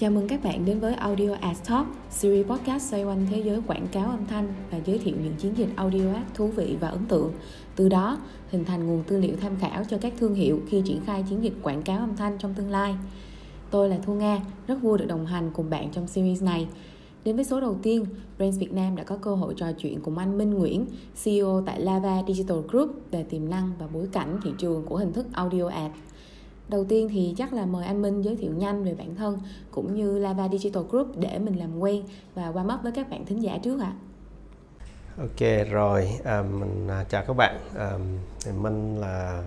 Chào mừng các bạn đến với Audio Ad Talk, series podcast xoay quanh thế giới quảng cáo âm thanh và giới thiệu những chiến dịch audio ad thú vị và ấn tượng. Từ đó, hình thành nguồn tư liệu tham khảo cho các thương hiệu khi triển khai chiến dịch quảng cáo âm thanh trong tương lai. Tôi là Thu Nga, rất vui được đồng hành cùng bạn trong series này. Đến với số đầu tiên, Brands Việt Nam đã có cơ hội trò chuyện cùng anh Minh Nguyễn, CEO tại Lava Digital Group về tiềm năng và bối cảnh thị trường của hình thức audio ad. Đầu tiên thì chắc là mời anh Minh giới thiệu nhanh về bản thân cũng như Lava Digital Group để mình làm quen và qua mắt với các bạn thính giả trước ạ. À. Ok rồi, à, mình à, chào các bạn. À, Minh là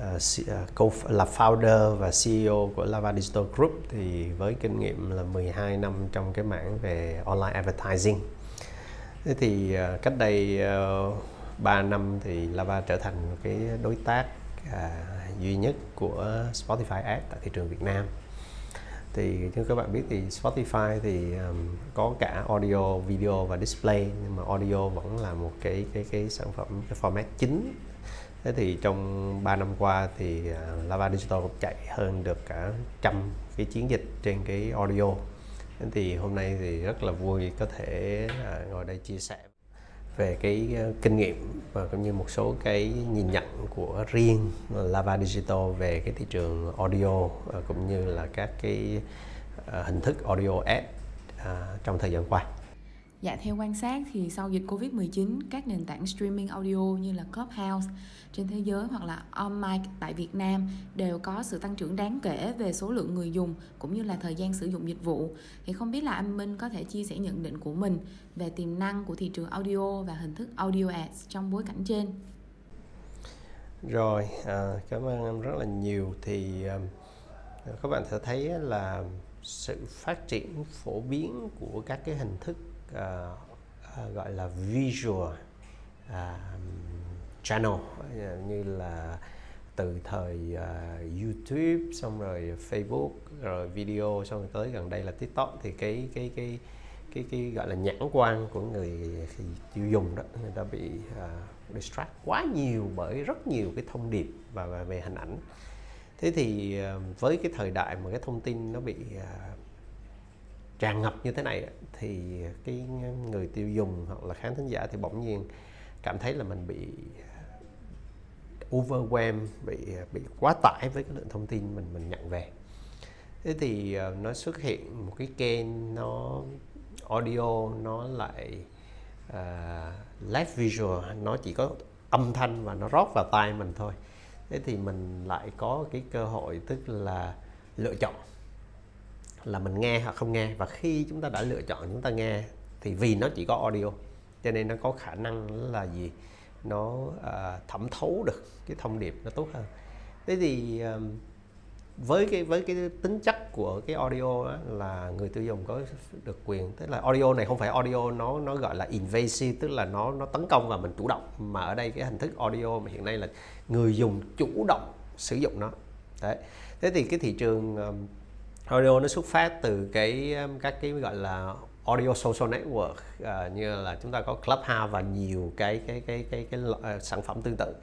à, à, là founder và CEO của Lava Digital Group thì với kinh nghiệm là 12 năm trong cái mảng về online advertising. Thế thì cách đây uh, 3 năm thì Lava trở thành một cái đối tác duy nhất của Spotify Ads tại thị trường Việt Nam. Thì như các bạn biết thì Spotify thì um, có cả audio, video và display nhưng mà audio vẫn là một cái cái cái sản phẩm cái format chính. Thế thì trong 3 năm qua thì uh, Lava Digital cũng chạy hơn được cả trăm cái chiến dịch trên cái audio. Thế thì hôm nay thì rất là vui có thể uh, ngồi đây chia sẻ về cái ờ, kinh nghiệm và cũng như một số cái nhìn nhận của riêng Lava Digital về cái thị trường audio ờ, cũng như là các cái ờ, hình thức audio ad trong thời gian qua. Dạ theo quan sát thì sau dịch Covid-19, các nền tảng streaming audio như là Clubhouse trên thế giới hoặc là OnMic tại Việt Nam đều có sự tăng trưởng đáng kể về số lượng người dùng cũng như là thời gian sử dụng dịch vụ. Thì không biết là anh Minh có thể chia sẻ nhận định của mình về tiềm năng của thị trường audio và hình thức audio ads trong bối cảnh trên. Rồi, à, cảm ơn em rất là nhiều thì à, các bạn sẽ thấy là sự phát triển phổ biến của các cái hình thức uh, uh, gọi là visual uh, channel. Ờ, như là từ thời uh, YouTube xong rồi Facebook rồi video xong rồi tới gần đây là TikTok. Thì cái cái cái cái cái gọi là nhãn quan của người tiêu dùng đó người ta bị uh, distract quá nhiều bởi rất nhiều cái thông điệp và, và về hình ảnh. Thế thì uh, với cái thời đại mà cái thông tin nó bị uh, tràn ngập như thế này thì cái người tiêu dùng hoặc là khán thính giả thì bỗng nhiên cảm thấy là mình bị overwhelm bị bị quá tải với cái lượng thông tin mình mình nhận về. Thế thì ờ, nó xuất hiện một cái kênh nó audio nó lại uh, live visual nó chỉ có âm thanh và nó rót vào tai mình thôi. Thế thì mình lại có cái cơ hội tức là lựa chọn là mình nghe hoặc không nghe. Và khi chúng ta đã lựa chọn chúng ta nghe thì vì nó chỉ có audio cho nên nó có khả năng là gì? Nó uh, thẩm thấu được cái thông điệp nó tốt hơn. Thế thì um, với cái với cái tính chất của cái audio đó là người tiêu dùng có được quyền tức là audio này không phải audio nó nó gọi là invasive tức là nó nó tấn công và mình chủ động. Mà ở đây cái hình thức audio mà hiện nay là người dùng chủ động sử dụng nó. Đấy. Thế thì cái thị trường um, audio nó xuất phát từ cái um, các cái gọi là audio social network uh, như là chúng ta có Clubhouse và nhiều cái cái cái cái cái, cái uh, à, sản phẩm tương tự.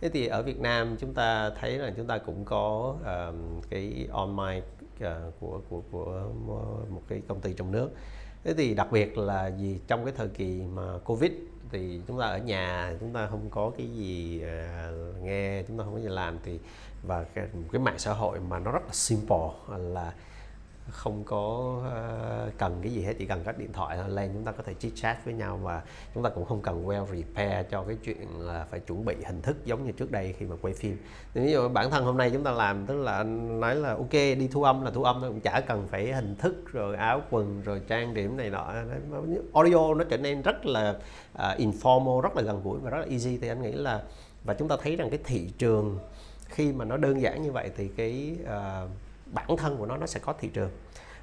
Thế thì ở Việt Nam chúng ta thấy là chúng ta cũng có um, cái online uh, à, của của của um, một cái công ty trong nước. Thế thì đặc biệt là gì trong cái thời kỳ mà covid thì chúng ta ở nhà chúng ta không có cái gì uh, nghe chúng ta không có gì làm thì và cái, cái mạng xã hội mà nó rất là simple là không có uh, cần cái gì hết chỉ cần các điện thoại lên chúng ta có thể chit chat với nhau và chúng ta cũng không cần well repair cho cái chuyện là phải chuẩn bị hình thức giống như trước đây khi mà quay phim. Ví dụ bản thân hôm nay chúng ta làm tức là nói là ok đi thu âm là thu âm cũng chả cần phải hình thức rồi áo quần rồi trang điểm này nọ. Audio nó trở nên rất là uh, informal rất là gần gũi và rất là easy. Thì anh nghĩ là và chúng ta thấy rằng cái thị trường khi mà nó đơn giản như vậy thì cái uh, bản thân của nó nó sẽ có thị trường.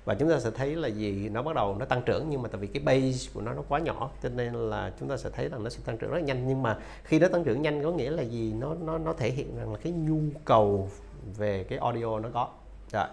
Và chúng ta sẽ thấy là gì nó bắt đầu nó tăng trưởng nhưng mà tại vì cái base của nó nó quá nhỏ cho nên là chúng ta sẽ thấy rằng nó sẽ tăng trưởng rất nhanh. Nhưng mà khi nó tăng trưởng nhanh có nghĩa là gì? Nó nó nó thể hiện rằng là cái nhu cầu về cái audio nó có. Rồi.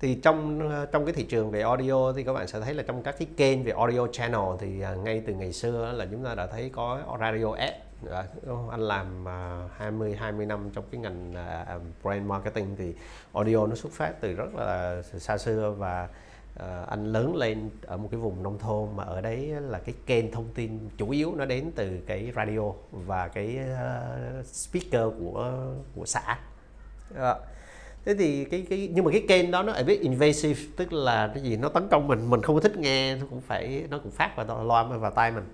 thì trong trong cái thị trường về audio thì các bạn sẽ thấy là trong các cái kênh về audio channel thì à, ngay từ ngày xưa là chúng ta đã thấy có radio ad Dạ, anh làm uh, 20 20 năm trong cái ngành uh, brand marketing thì audio nó xuất phát từ rất là xa xưa và uh, anh lớn lên ở một cái vùng nông thôn mà ở đấy là cái kênh thông tin chủ yếu nó đến từ cái radio và cái uh, speaker của của xã. Uh, thế thì cái cái nhưng mà cái kênh đó nó ở biết invasive tức là cái gì nó tấn công mình mình không có thích nghe nó cũng phải nó cũng phát vào loa vào tai mình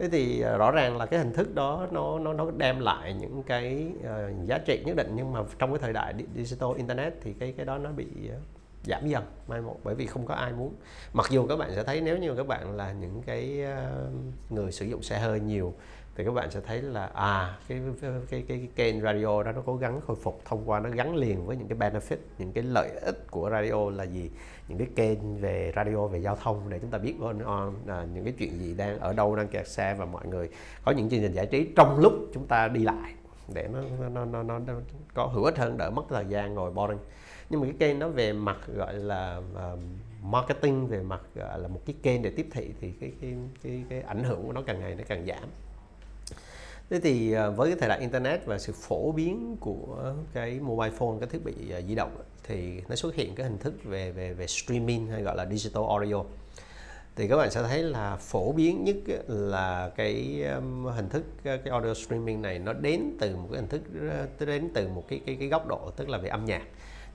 thế thì ờ, rõ ràng là cái hình thức đó nó nó nó đem lại những cái uh, giá trị nhất định nhưng mà trong cái thời đại digital internet thì cái cái đó nó bị uh, giảm dần mai một bởi vì không có ai muốn. Mặc dù các bạn sẽ thấy nếu như các bạn là những cái uh, người sử dụng xe hơi nhiều thì các bạn sẽ thấy là à cái cái cái, cái kênh radio đó nó cố gắng khôi phục thông qua nó gắn liền với những cái benefit những cái lợi ích của radio là gì? Những cái kênh về radio về giao thông để chúng ta biết on on là những cái chuyện gì đang ở đâu đang kẹt xe và mọi người có những chương trình giải trí trong lúc chúng ta đi lại để nó nó nó nó, nó có hữu ích hơn đỡ mất thời gian ngồi boring. Nhưng mà cái kênh nó về mặt gọi là uh, marketing về mặt gọi là một cái kênh để tiếp thị thì cái cái cái, cái ảnh hưởng của nó càng ngày nó càng giảm. Thế thì ờ, với cái thời đại internet và sự phổ biến của cái mobile phone, cái thiết bị ờ, di động thì nó xuất hiện cái hình thức về về về streaming hay gọi là digital audio. Thì các bạn sẽ thấy là phổ biến nhất là cái hình thức ờ, cái audio streaming này nó đến từ một cái hình thức đến từ một cái cái cái góc độ tức là về âm nhạc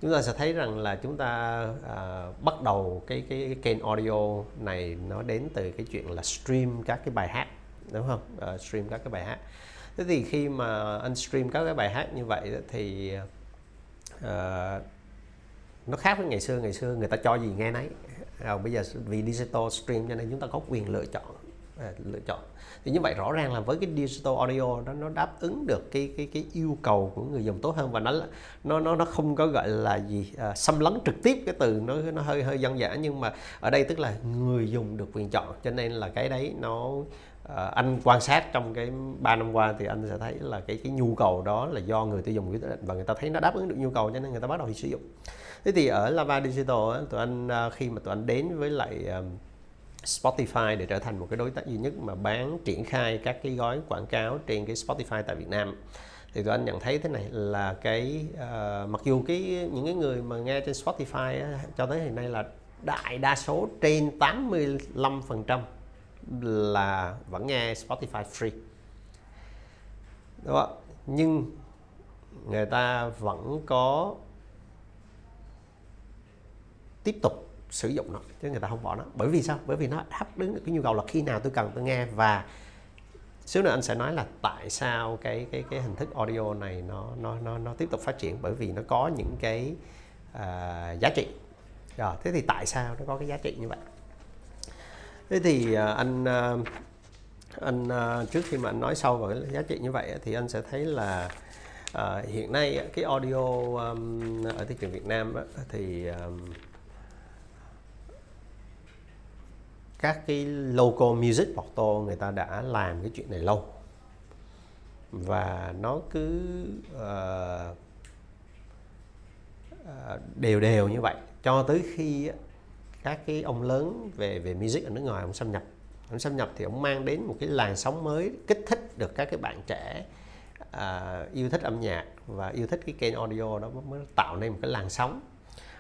chúng ta sẽ thấy rằng là chúng ta à, bắt đầu cái, cái cái kênh audio này nó đến từ cái chuyện là stream các cái bài hát đúng không? Uh, stream các cái bài hát. Thế thì khi mà anh stream các cái bài hát như vậy thì uh, nó khác với ngày xưa. Ngày xưa người ta cho gì nghe nấy. Rồi bây giờ vì digital stream cho nên chúng ta có quyền lựa chọn à, lựa chọn. Thì như vậy rõ ràng là với cái digital audio nó nó đáp ứng được cái cái cái yêu cầu của người dùng tốt hơn và nó nó nó nó không có gọi là gì à, xâm lấn trực tiếp cái từ nó nó hơi hơi dân dã. Nhưng mà ở đây tức là người dùng được quyền chọn. Cho nên là cái đấy nó à, anh quan sát trong cái 3 năm qua thì anh sẽ thấy là cái cái nhu cầu đó là do người tiêu dùng quyết định và người ta thấy nó đáp ứng được nhu cầu cho nên người ta bắt đầu sử dụng. Thế thì ở Lava Digital tụi anh ờ, khi mà tụi anh đến với lại ờ, Spotify để trở thành một cái đối tác duy nhất mà bán triển khai các cái gói quảng cáo trên cái Spotify tại Việt Nam thì tụi anh nhận thấy thế này là cái uh, mặc dù cái những cái người mà nghe trên Spotify á, cho tới hiện nay là đại đa số trên 85% là vẫn nghe Spotify free. Đúng không? nhưng người ta vẫn có tiếp tục sử dụng nó chứ người ta không bỏ nó. Bởi vì sao? Bởi vì nó đáp ứng được cái nhu cầu là khi nào tôi cần tôi nghe. Và xíu nữa anh sẽ nói là tại sao cái cái cái hình thức audio này nó nó nó nó tiếp tục phát triển. Bởi vì nó có những cái uh, giá trị. Rồi thế thì tại sao nó có cái giá trị như vậy? Thế thì à, anh à, anh à, trước khi mà anh nói sâu vào cái giá trị như vậy thì anh sẽ thấy là hiện nay cái audio um, ở thị trường Việt Nam á, thì um, các cái local music portal người ta đã làm cái chuyện này lâu. Và nó cứ uh, uh, đều đều như vậy. Cho tới khi các cái ông lớn về về music ở nước ngoài ông xâm nhập. Ông xâm nhập thì ông mang đến một cái làn sóng mới kích thích được các cái bạn trẻ uh, yêu thích âm nhạc và yêu thích cái kênh audio đó mới tạo nên một cái làn sóng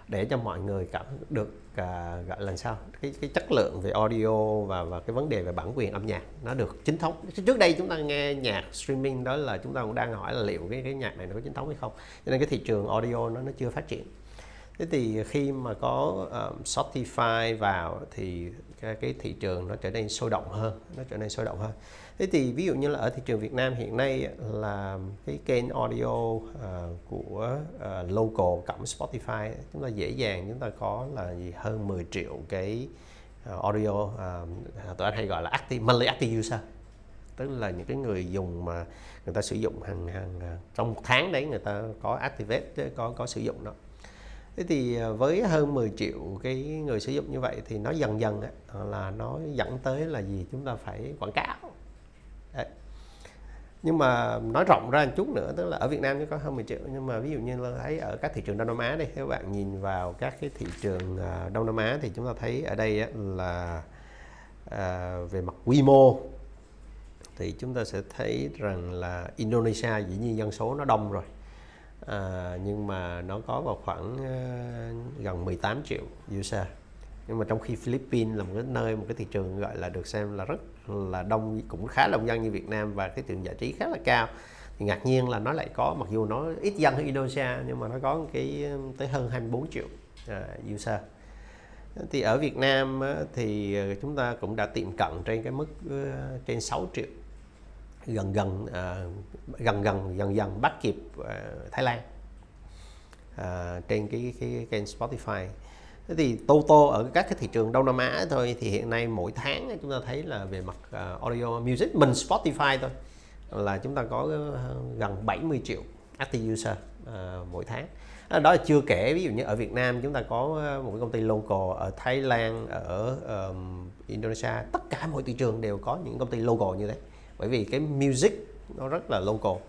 để cho mọi người cảm được uh, gọi là sao? Cái cái chất lượng về audio và và cái vấn đề về bản quyền âm nhạc nó được chính thống. Trước đây chúng ta nghe nhạc streaming đó là chúng ta cũng đang hỏi là liệu cái cái nhạc này nó có chính thống hay không? Cho nên cái thị trường audio nó nó chưa phát triển thế thì khi mà có ờ, um, Spotify vào thì cái, cái thị trường nó trở nên sôi động hơn nó trở nên sôi động hơn. Thế thì ví dụ như là ở thị trường Việt Nam hiện nay là cái kênh audio uh, của uh, local cộng Spotify chúng ta dễ dàng chúng ta có là gì? Hơn 10 triệu cái uh, audio uh, tụi anh hay gọi là active monthly active user. Tức là những cái người dùng mà người ta sử dụng hàng hàng à, trong một tháng đấy người ta có activate có có sử dụng đó thế thì à, với hơn 10 triệu cái người sử dụng như vậy thì nó dần dần á, là nó dẫn tới là gì? Chúng ta phải quảng cáo. Đấy. nhưng mà nói rộng ra một chút nữa tức là ở Việt Nam có hơn 10 triệu nhưng mà ví dụ như là thấy ở các thị trường Đông Nam Á đây các bạn nhìn vào các cái thị trường à, Đông Nam Á thì chúng ta thấy ở đây là à, về mặt quy mô thì chúng ta sẽ thấy rằng là Indonesia dĩ nhiên dân số nó đông rồi à, nhưng mà nó có vào khoảng uh, gần 18 triệu user. Nhưng mà trong khi Philippines là một cái nơi một cái thị trường gọi là được xem là rất là đông cũng khá đông dân như Việt Nam và cái trường giải trí khá là cao. Thì ngạc nhiên là nó lại có mặc dù nó ít dân hơn Indonesia nhưng mà nó có cái tới hơn 24 triệu uh, user. Thì ở Việt Nam thì ờ, chúng ta cũng đã tiệm cận trên cái mức trên 6 triệu gần gần à, gần gần dần dần bắt kịp à, Thái Lan à, trên cái, cái kênh Spotify. Thế thì Toto ở các cái thị trường Đông Nam Á thôi thì hiện nay mỗi tháng chúng ta thấy là về mặt uh, audio music mình Spotify thôi là chúng ta có ờ, gần 70 triệu active user uh, mỗi tháng. À, đó là chưa kể ví dụ như ở Việt Nam chúng ta có một cái công ty local ở Thái Lan ở um, Indonesia tất cả mọi thị trường đều có những công ty local như thế bởi vì cái music nó rất là local.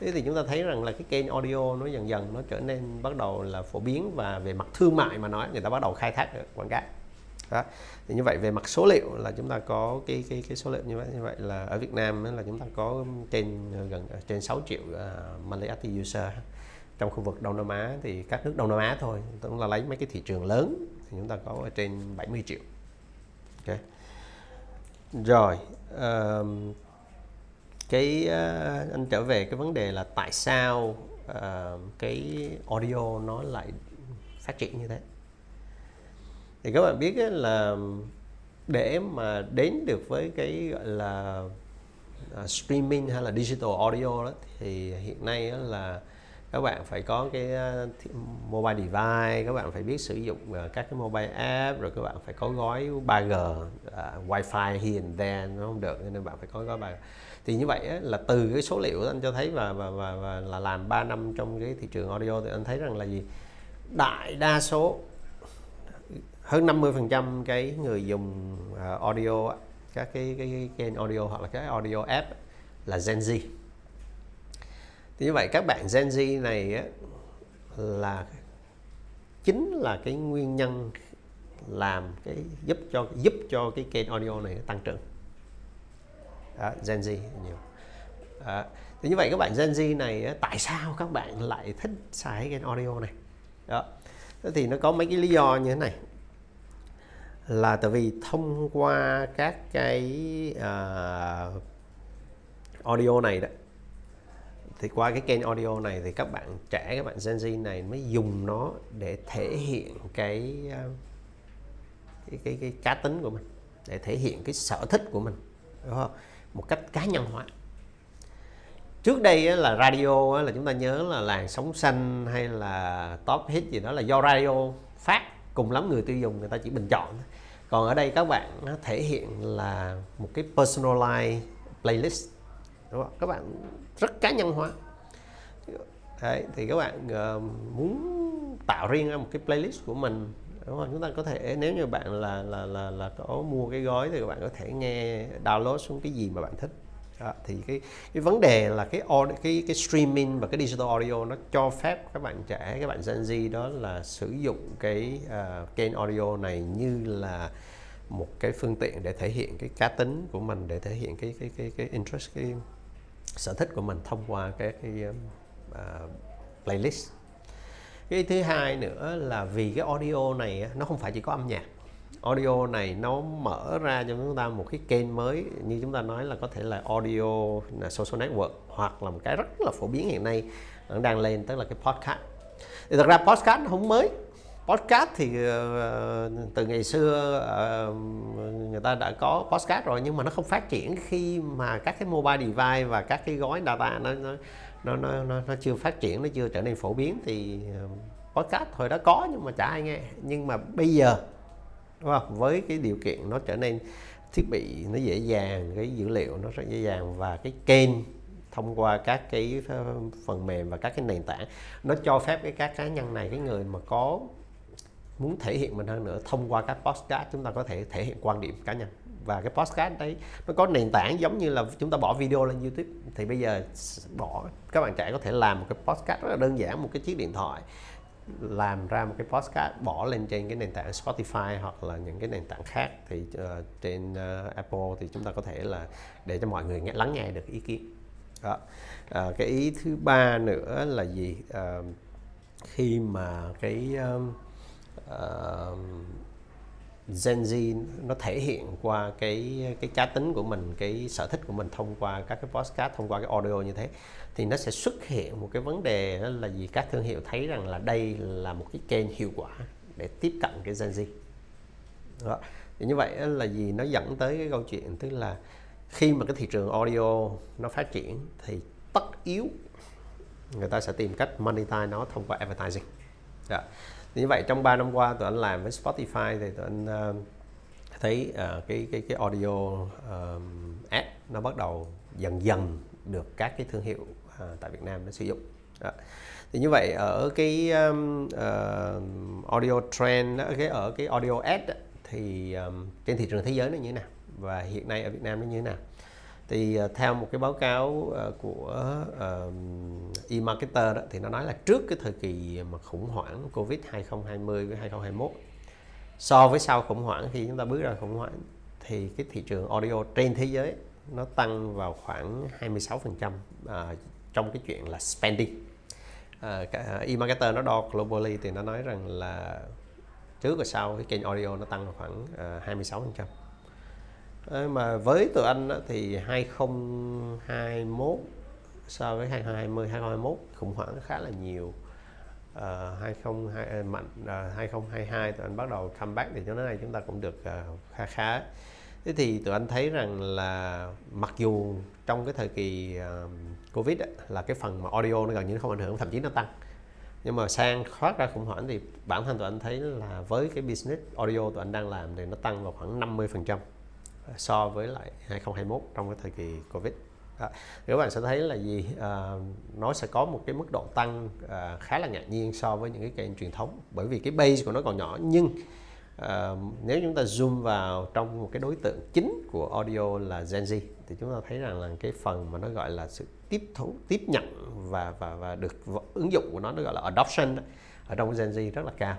Thế thì chúng ta thấy rằng là cái kênh audio nó dần dần nó trở nên bắt đầu là phổ biến và về mặt thương mại mà nói người ta bắt đầu khai thác được quảng cáo. Đó. Thì như vậy về mặt số liệu là chúng ta có cái cái cái số liệu như vậy như vậy là ở Việt Nam là chúng ta có trên ờ, gần ờ, trên 6 triệu ờ, uh, monthly active user. Trong khu vực Đông Nam Á thì các nước Đông Nam Á thôi chúng ta lấy mấy cái thị trường lớn thì chúng ta có ở trên 70 triệu. Okay. rồi uh, cái uh, anh trở về cái vấn đề là tại sao uh, cái audio nó lại phát triển như thế? Thì các bạn biết là để mà đến được với cái gọi là uh, streaming hay là digital audio đó thì hiện nay là các bạn phải có cái mobile device các bạn phải biết sử dụng các cái mobile app rồi các bạn phải có gói 3G uh, wifi here and there nó không được nên bạn phải có gói 3G thì như vậy là từ cái số liệu anh cho thấy và và và, và là làm 3 năm trong cái thị trường audio thì anh thấy rằng là gì? Đại đa số hơn 50% cái người dùng à, audio các cái, cái, cái kênh audio hoặc là cái audio app là Gen Z. Thì như vậy các bạn Gen Z này á, là chính là cái nguyên nhân làm cái giúp cho giúp cho cái kênh audio này tăng trưởng đó, Gen Z nhiều. Đó. thì như vậy các bạn Gen Z này tại sao các bạn lại thích xài cái audio này? Đó thì nó có mấy cái lý do như thế này. Là tại vì thông qua các cái uh, audio này đó thì qua cái kênh audio này thì các bạn trẻ các bạn Gen Z này mới dùng nó để thể hiện cái ờ, cái cái, cái cá tính của mình để thể hiện cái sở thích của mình đúng không? Một cách cá nhân hóa. Trước đây là radio là chúng ta nhớ là làng sống xanh hay là top hit gì đó là do radio phát cùng lắm người tiêu dùng người ta chỉ bình chọn còn ở đây các bạn nó thể hiện là một cái personalized playlist. Đúng không? các bạn rất cá nhân hóa. Đấy, thì các bạn uh, muốn tạo riêng ra một cái playlist của mình đúng không chúng ta có thể nếu như bạn là là là là có mua cái gói thì các bạn có thể nghe download xuống cái gì mà bạn thích. Đó, thì cái cái vấn đề là cái audio, cái cái streaming và cái digital audio nó cho phép các bạn trẻ các bạn Gen Z đó là sử dụng cái uh, kênh audio này như là một cái phương tiện để thể hiện cái cá tính của mình để thể hiện cái cái cái cái interest cái sở thích của mình thông qua cái cái uh, playlist cái thứ hai nữa là vì cái audio này nó không phải chỉ có âm nhạc. Audio này nó mở ra cho chúng ta một cái kênh mới như chúng ta nói là có thể là audio là social network hoặc là một cái rất là phổ biến hiện nay đang lên tức là cái podcast. Thì thật ra podcast nó không mới. Podcast thì uh, từ ngày xưa uh, người ta đã có podcast rồi nhưng mà nó không phát triển khi mà các cái mobile device và các cái gói data nó nó nó nó, nó, nó chưa phát triển nó chưa trở nên phổ biến thì ờ, podcast hồi đó có nhưng mà chả ai nghe nhưng mà bây giờ đúng không? với cái điều kiện nó trở nên thiết bị nó dễ dàng cái dữ liệu nó rất dễ dàng và cái kênh thông qua các cái ờ, phần mềm và các cái nền tảng nó cho phép cái các cá nhân này cái người mà có muốn thể hiện mình hơn nữa thông qua các podcast chúng ta có thể thể hiện quan điểm cá nhân và cái podcast đấy nó có nền tảng giống như là chúng ta bỏ video lên YouTube. Thì bây giờ bỏ các bạn trẻ có thể làm một cái podcast rất là đơn giản một cái chiếc điện thoại làm ra một cái podcast bỏ lên trên cái nền tảng Spotify hoặc là những cái nền tảng khác. Thì uh, trên uh, Apple thì chúng ta có thể là để cho mọi người nghe lắng nghe được ý kiến. Đó. Uh, cái ý thứ ba nữa là gì? Uh, khi mà cái uh, uh, Gen Z nó thể hiện qua cái cái cá tính của mình, cái sở thích của mình thông qua các cái podcast, thông qua cái audio như thế. Thì nó sẽ xuất hiện một cái vấn đề đó là gì? Các thương hiệu thấy rằng là đây là một cái kênh hiệu quả để tiếp cận cái Gen Z. Đó. thì như vậy là gì? Nó dẫn tới cái câu chuyện, tức là khi mà cái thị trường audio nó phát triển thì tất yếu người ta sẽ tìm cách monetize nó thông qua advertising. Đó thì như vậy trong 3 năm qua tụi anh làm với Spotify thì tụi anh uh, thấy uh, cái cái cái audio uh, ad nó bắt đầu dần dần được các cái thương hiệu uh, tại Việt Nam nó sử dụng. Đó. thì như vậy ở cái um, uh, audio trend cái ở cái audio ad thì um, trên thị trường thế giới nó như thế nào? Và hiện nay ở Việt Nam nó như thế nào? Thì ờ, theo một cái báo cáo ờ, của uh, e-marketer đó, thì nó nói là trước cái thời kỳ mà khủng hoảng Covid 2020 với 2021 so với sau khủng hoảng khi chúng ta bước ra khủng hoảng thì cái thị trường audio trên thế giới nó tăng vào khoảng 26% uh, trong cái chuyện là spending. Uh, e-marketer nó đo globally thì nó nói rằng là trước và sau cái kênh audio nó tăng vào khoảng uh, 26% mà với tụi anh thì 2021 so với 2020 2021 khủng hoảng khá là nhiều. Ờ, uh, 2022 mạnh ờ, uh, 2022 tụi anh bắt đầu comeback thì cho đến nay chúng ta cũng được ờ, uh, khá khá. Thế thì tụi anh thấy rằng là mặc dù trong cái thời kỳ uh, covid ấy, là cái phần mà audio nó gần như không ảnh hưởng thậm chí nó tăng. Nhưng mà sang thoát ra khủng hoảng thì bản thân tụi anh thấy là với cái business audio tụi anh đang làm thì nó tăng vào khoảng 50 phần trăm so với lại 2021 trong cái thời kỳ Covid. à, Các bạn sẽ thấy là gì? À, nó sẽ có một cái mức độ tăng à, khá là ngạc nhiên so với những cái kênh truyền thống. Bởi vì cái base của nó còn nhỏ nhưng à, nếu chúng ta zoom vào trong một cái đối tượng chính của audio là Gen Z thì chúng ta thấy rằng là cái phần mà nó gọi là sự tiếp thu tiếp nhận và và và được ứng dụng của nó nó gọi là adoption ở trong Gen Z rất là cao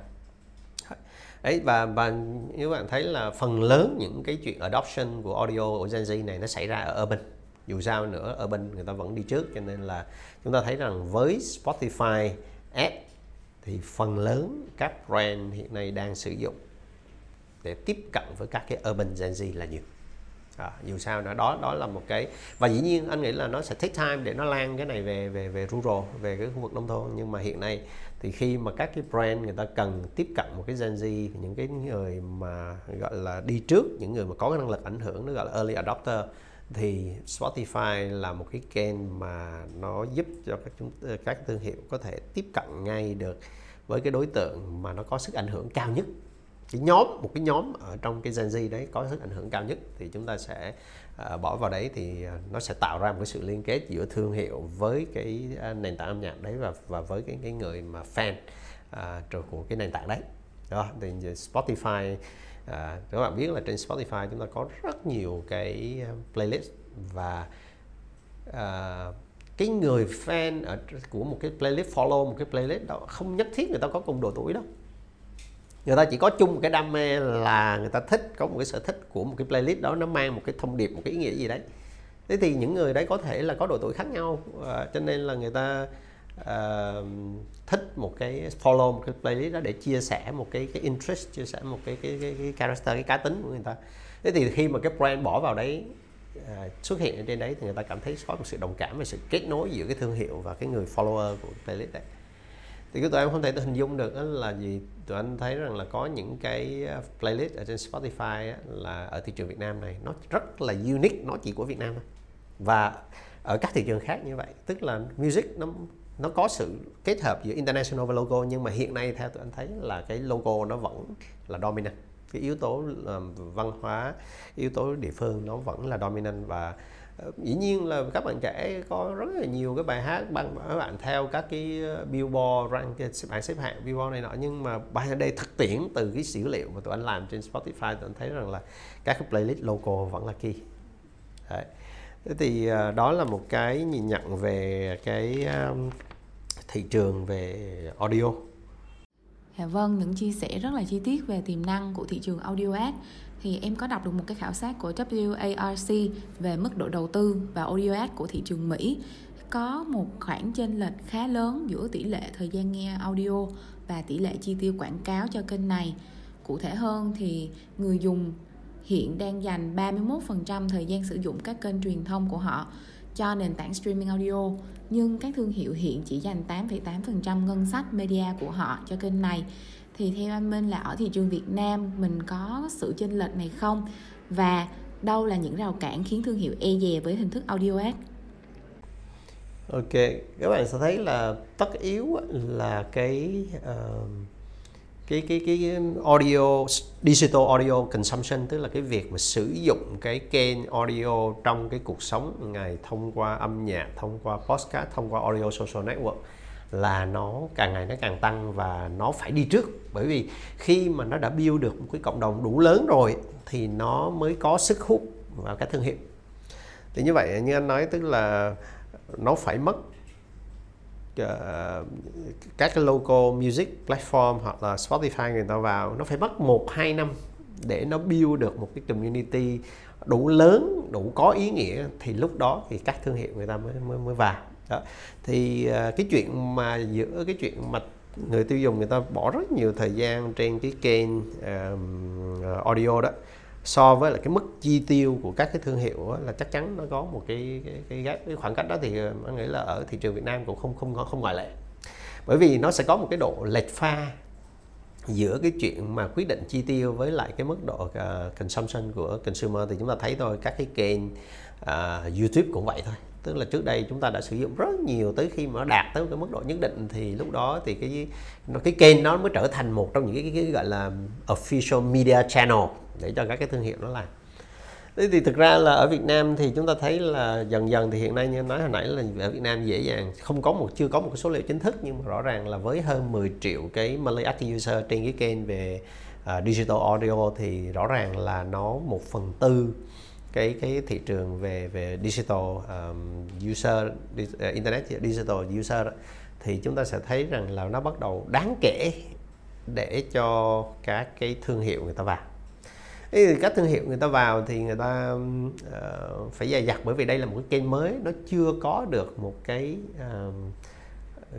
ấy và và nếu bạn thấy là phần lớn những cái chuyện adoption của audio của Gen Z này nó xảy ra ở urban dù sao nữa urban người ta vẫn đi trước cho nên là chúng ta thấy rằng với Spotify app thì phần lớn các brand hiện nay đang sử dụng để tiếp cận với các cái urban Gen Z là nhiều. À, dù sao nữa đó đó là một cái và dĩ nhiên anh nghĩ là nó sẽ take time để nó lan cái này về về về rural về cái khu vực nông thôn nhưng mà hiện nay thì khi mà các cái brand người ta cần tiếp cận một cái Gen Z, những cái người mà gọi là đi trước, những người mà có cái năng lực ảnh hưởng, nó gọi là early adopter, thì Spotify là một cái kênh mà nó giúp cho các chúng, các thương hiệu có thể tiếp cận ngay được với cái đối tượng mà nó có sức ảnh hưởng cao nhất cái nhóm một cái nhóm ở trong cái Gen Z đấy có sức ảnh hưởng cao nhất thì chúng ta sẽ uh, bỏ vào đấy thì à, nó sẽ tạo ra một cái sự liên kết giữa thương hiệu với cái à, nền tảng âm nhạc đấy và và với cái cái người mà fan uh, của cái nền tảng đấy. Đó thì Spotify à, các bạn biết là trên Spotify chúng ta có rất nhiều cái playlist và à, cái người fan ở của một cái playlist follow một cái playlist đó không nhất thiết người ta có cùng độ tuổi đâu người ta chỉ có chung một cái đam mê là người ta thích có một cái sở thích của một cái playlist đó nó mang một cái thông điệp một cái ý nghĩa gì đấy. Thế thì những người đấy có thể là có độ tuổi khác nhau à, cho nên là người ta uh, thích một cái follow một cái playlist đó để chia sẻ một cái cái interest chia sẻ một cái cái cái, cái character cái cá tính của người ta. Thế thì khi mà cái brand bỏ vào đấy uh, xuất hiện ở trên đấy thì người ta cảm thấy có một sự đồng cảm và sự kết nối giữa cái thương hiệu và cái người follower của playlist đấy thì cái tụi em không thể hình dung được là gì. Tụi anh thấy rằng là có những cái ờ, playlist ở trên Spotify là ở thị trường Việt Nam này. Nó rất là unique, nó chỉ của Việt Nam thôi. Và ở các thị trường khác như vậy. Tức là music nó nó có sự kết hợp giữa international và local. Nhưng mà hiện nay theo tụi anh thấy là cái local nó vẫn là dominant. Cái yếu tố ờ, văn hóa, yếu tố địa phương nó vẫn là dominant. Và dĩ nhiên là các bạn trẻ có rất là nhiều cái bài hát bạn các bạn theo các cái ờ, billboard rank xếp bảng xếp hạng billboard này nọ. Nhưng mà bài ở đây thực tiễn từ cái dữ liệu mà tụi anh làm trên Spotify tụi anh thấy rằng là các cái playlist local vẫn là key. Đấy. thế thì ờ, đó là một cái nhìn nhận về cái thị trường về audio. Dạ vâng, những chia sẻ rất là chi tiết về tiềm năng của thị trường audio ad thì em có đọc được một cái khảo sát của WARC về mức độ đầu tư và audio ads của thị trường Mỹ. Có một khoảng chênh lệch khá lớn giữa tỷ lệ thời gian nghe audio và tỷ lệ chi tiêu quảng cáo cho kênh này. Cụ thể hơn thì người dùng hiện đang dành 31% thời gian sử dụng các kênh truyền thông của họ cho nền tảng streaming audio nhưng các thương hiệu hiện chỉ dành 8,8% ngân sách media của họ cho kênh này thì theo anh Minh là ở thị trường Việt Nam mình có sự chênh lệch này không? Và đâu là những rào cản khiến thương hiệu e dè với hình thức audio ad? Ok, các bạn sẽ thấy là tất yếu là cái uh, cái cái cái audio digital audio consumption tức là cái việc mà sử dụng cái kênh audio trong cái cuộc sống ngày thông qua âm nhạc, thông qua podcast, thông qua audio social network là nó càng ngày nó càng tăng và nó phải đi trước. Bởi vì khi mà nó đã build được một cái cộng đồng đủ lớn rồi thì nó mới có sức hút vào các thương hiệu. Thì như vậy như anh nói tức là nó phải mất uh, các cái local music platform hoặc là Spotify người ta vào nó phải mất một hai năm để nó build được một cái community đủ lớn đủ có ý nghĩa. Thì lúc đó thì các thương hiệu người ta mới mới, mới vào đó. thì à, cái chuyện mà giữa cái chuyện mà người tiêu dùng người ta bỏ rất nhiều thời gian trên cái kênh uh, audio đó so với là cái mức chi tiêu của các cái thương hiệu đó, là chắc chắn nó có một cái cái cái, gap, cái khoảng cách đó thì ờ, anh nghĩ là ở thị trường Việt Nam cũng không không không ngoại lệ. Bởi vì nó sẽ có một cái độ lệch pha giữa cái chuyện mà quyết định chi tiêu với lại cái mức độ uh, consumption của consumer. Thì chúng ta thấy thôi các cái kênh uh, YouTube cũng vậy thôi tức là trước đây chúng ta đã sử dụng rất nhiều tới khi mà nó đạt tới cái mức độ nhất định thì lúc đó thì cái cái kênh nó mới trở thành một trong những cái, cái, cái gọi là official media channel để cho các cái thương hiệu nó làm. Thế thì thực ra là ở Việt Nam thì chúng ta thấy là dần dần thì hiện nay như nói hồi nãy là ở Việt Nam dễ dàng không có một chưa có một cái số liệu chính thức nhưng mà rõ ràng là với hơn 10 triệu cái monthly active user trên cái kênh về uh, digital audio thì rõ ràng là nó một phần tư cái cái thị trường về về digital um, user uh, internet digital user đó, thì chúng ta sẽ thấy rằng là nó bắt đầu đáng kể để cho các cái thương hiệu người ta vào. Thì các thương hiệu người ta vào thì người ta uh, phải dày dặt bởi vì đây là một cái kênh mới nó chưa có được một cái uh,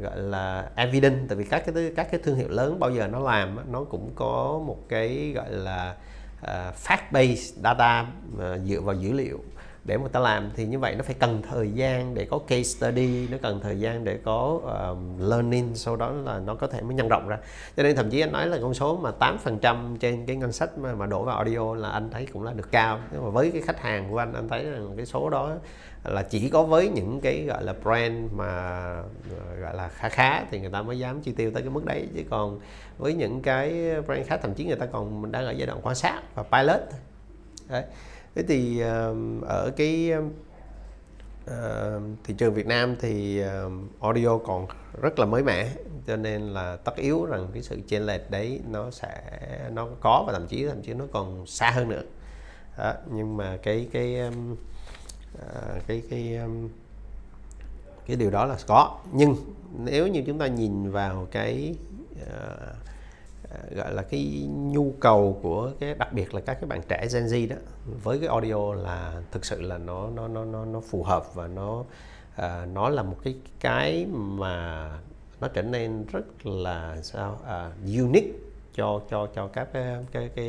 gọi là evidence. Tại vì các cái các cái thương hiệu lớn bao giờ nó làm nó cũng có một cái gọi là Ờ, uh, fact based data uh, dựa vào dữ liệu để mà ta làm thì như vậy nó phải cần thời gian để có case study nó cần thời gian để có uh, learning sau đó là nó có thể mới nhân rộng ra. Cho nên thậm chí anh nói là con số mà 8% trên cái ngân sách mà, mà đổ vào audio là anh thấy cũng là được cao. Nhưng mà với cái khách hàng của anh anh thấy rằng cái số đó là chỉ có với những cái gọi là brand mà ờ, gọi là khá khá thì người ta mới dám chi tiêu tới cái mức đấy. Chứ còn với những cái brand khác thậm chí người ta còn đang ở giai đoạn quan sát và pilot đấy thế thì ở cái uh, thị trường Việt Nam thì uh, audio còn rất là mới mẻ cho nên là tất yếu rằng cái sự chênh lệch đấy nó sẽ nó có và thậm chí thậm chí nó còn xa hơn nữa. Đó, nhưng mà cái cái um, uh, cái cái um, cái điều đó là có. Nhưng nếu như chúng ta nhìn vào cái uh, Ờ, gọi là cái nhu cầu của cái đặc biệt là các cái bạn trẻ Gen Z đó với cái audio là thực sự là nó nó nó nó nó phù hợp và nó à, nó là một cái cái mà nó trở nên rất là sao à, unique cho cho cho các cái cái, cái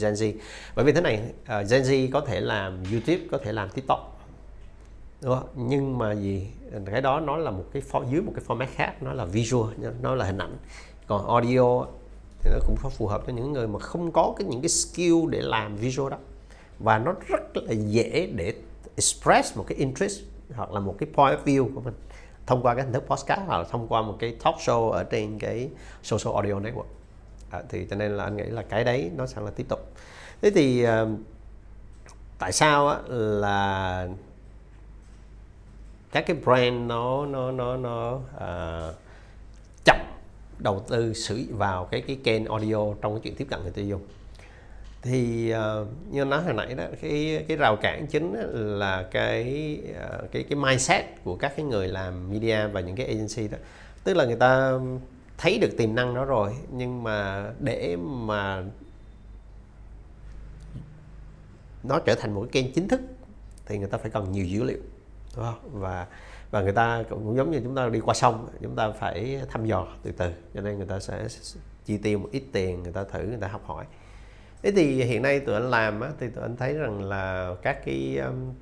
Gen Z bởi vì thế này uh, Gen Z có thể làm YouTube có thể làm TikTok đúng không? nhưng mà gì cái đó nó là một cái dưới một cái format khác nó là visual nó là hình ảnh còn audio thì nó cũng phù hợp cho những người mà không có cái những cái skill để làm visual đó. Và nó rất là dễ để express một cái interest hoặc là một cái point of view của mình thông qua cái hình thức podcast hoặc là thông qua một cái talk show ở trên cái social audio network. À, thì cho nên là anh nghĩ là cái đấy nó sẽ là tiếp tục. Thế thì uh, tại sao á, là các cái brand nó nó nó nó uh, đầu tư sử vào cái cái kênh audio trong cái chuyện tiếp cận người tiêu dùng thì uh, như nói hồi nãy đó cái cái rào cản chính là cái uh, cái cái mindset của các cái người làm media và những cái agency đó tức là người ta thấy được tiềm năng đó rồi nhưng mà để mà nó trở thành một cái kênh chính thức thì người ta phải cần nhiều dữ liệu đúng không? và và người ta cũng giống như chúng ta đi qua sông chúng ta phải thăm dò từ từ. Cho nên người ta sẽ chi tiêu một ít tiền người ta thử người ta học hỏi. Thế thì hiện nay tụi anh làm á, thì tụi anh thấy rằng là các cái um,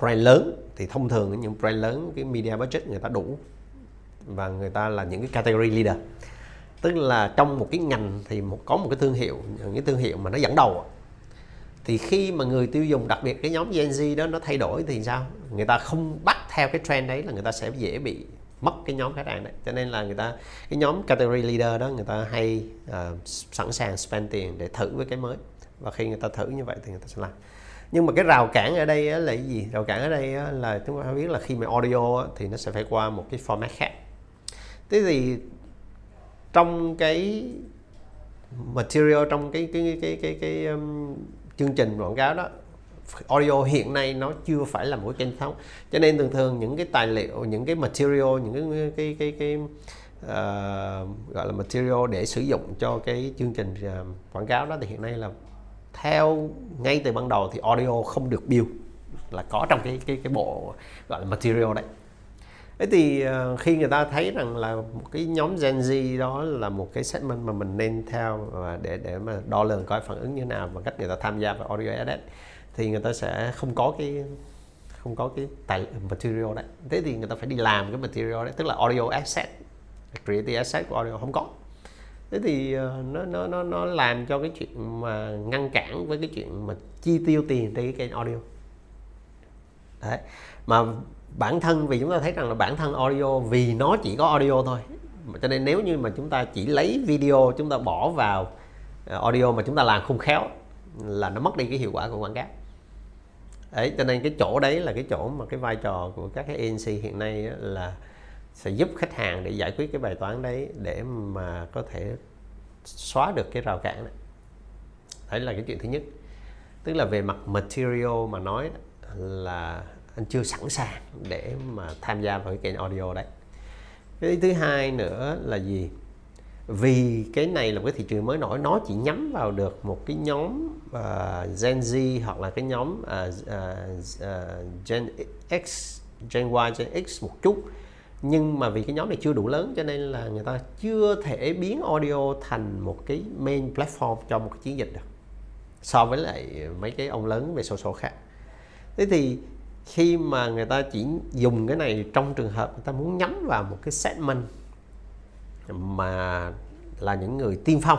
brand lớn thì thông thường những brand lớn cái media budget người ta đủ. Và người ta là những cái category leader. Tức là trong một cái ngành thì một có một cái thương hiệu những cái thương hiệu mà nó dẫn đầu thì khi mà người tiêu dùng đặc biệt cái nhóm Gen Z đó nó thay đổi thì sao? Người ta không bắt theo cái trend đấy là người ta sẽ dễ bị mất cái nhóm khách hàng đấy. Cho nên là người ta cái nhóm category leader đó người ta hay uh, sẵn sàng spend tiền để thử với cái mới. Và khi người ta thử như vậy thì người ta sẽ làm. Nhưng mà cái rào cản ở đây là cái gì? Rào cản ở đây là chúng ta biết là khi mà audio thì nó sẽ phải qua một cái format khác. Thế thì trong cái material trong cái cái cái cái cái, cái um, chương trình quảng cáo đó audio hiện nay nó chưa phải là một cái kênh thống cho nên thường thường những cái tài liệu những cái material những cái cái cái cái uh, gọi là material để sử dụng cho cái chương trình uh, quảng cáo đó thì hiện nay là theo ngay từ ban đầu thì audio không được build là có trong cái cái cái bộ gọi là material đấy thế thì ờ, khi người ta thấy rằng là một cái nhóm Gen Z đó là một cái segment mà mình nên theo và để để mà đo lường coi phản ứng như nào và cách người ta tham gia vào audio edit, thì người ta sẽ không có cái, không có cái tài material đấy. Thế thì người ta phải đi làm cái material đấy, tức là audio asset, creative asset của audio không có. Thế thì ờ, nó nó nó nó làm cho cái chuyện mà ngăn cản với cái chuyện mà chi tiêu tiền trên cái kênh audio. Đấy. Mà bản thân, vì chúng ta thấy rằng là bản thân audio, vì nó chỉ có audio thôi. Cho nên nếu như mà chúng ta chỉ lấy video, chúng ta bỏ vào ờ, audio mà chúng ta làm không khéo là nó mất đi cái hiệu quả của quảng cáo. Đấy, cho nên cái chỗ đấy là cái chỗ mà cái vai trò của các cái agency hiện nay là sẽ giúp khách hàng để giải quyết cái bài toán đấy để mà có thể xóa được cái rào cản này. Đấy là cái chuyện thứ nhất. Tức là về mặt material mà nói là anh chưa sẵn sàng để mà tham gia vào cái kênh audio đấy. Cái thứ hai nữa là gì? Vì cái này là một cái thị trường mới nổi nó chỉ nhắm vào được một cái nhóm uh, Gen Z hoặc là cái nhóm uh, uh, uh, Gen X Gen Y Gen X một chút. Nhưng mà vì cái nhóm này chưa đủ lớn cho nên là người ta chưa thể biến audio thành một cái main platform cho một cái chiến dịch được so với lại mấy cái ông lớn về social khác. Thế thì khi mà người ta chỉ dùng cái này trong trường hợp người ta muốn nhắm vào một cái segment mà là những người tiên phong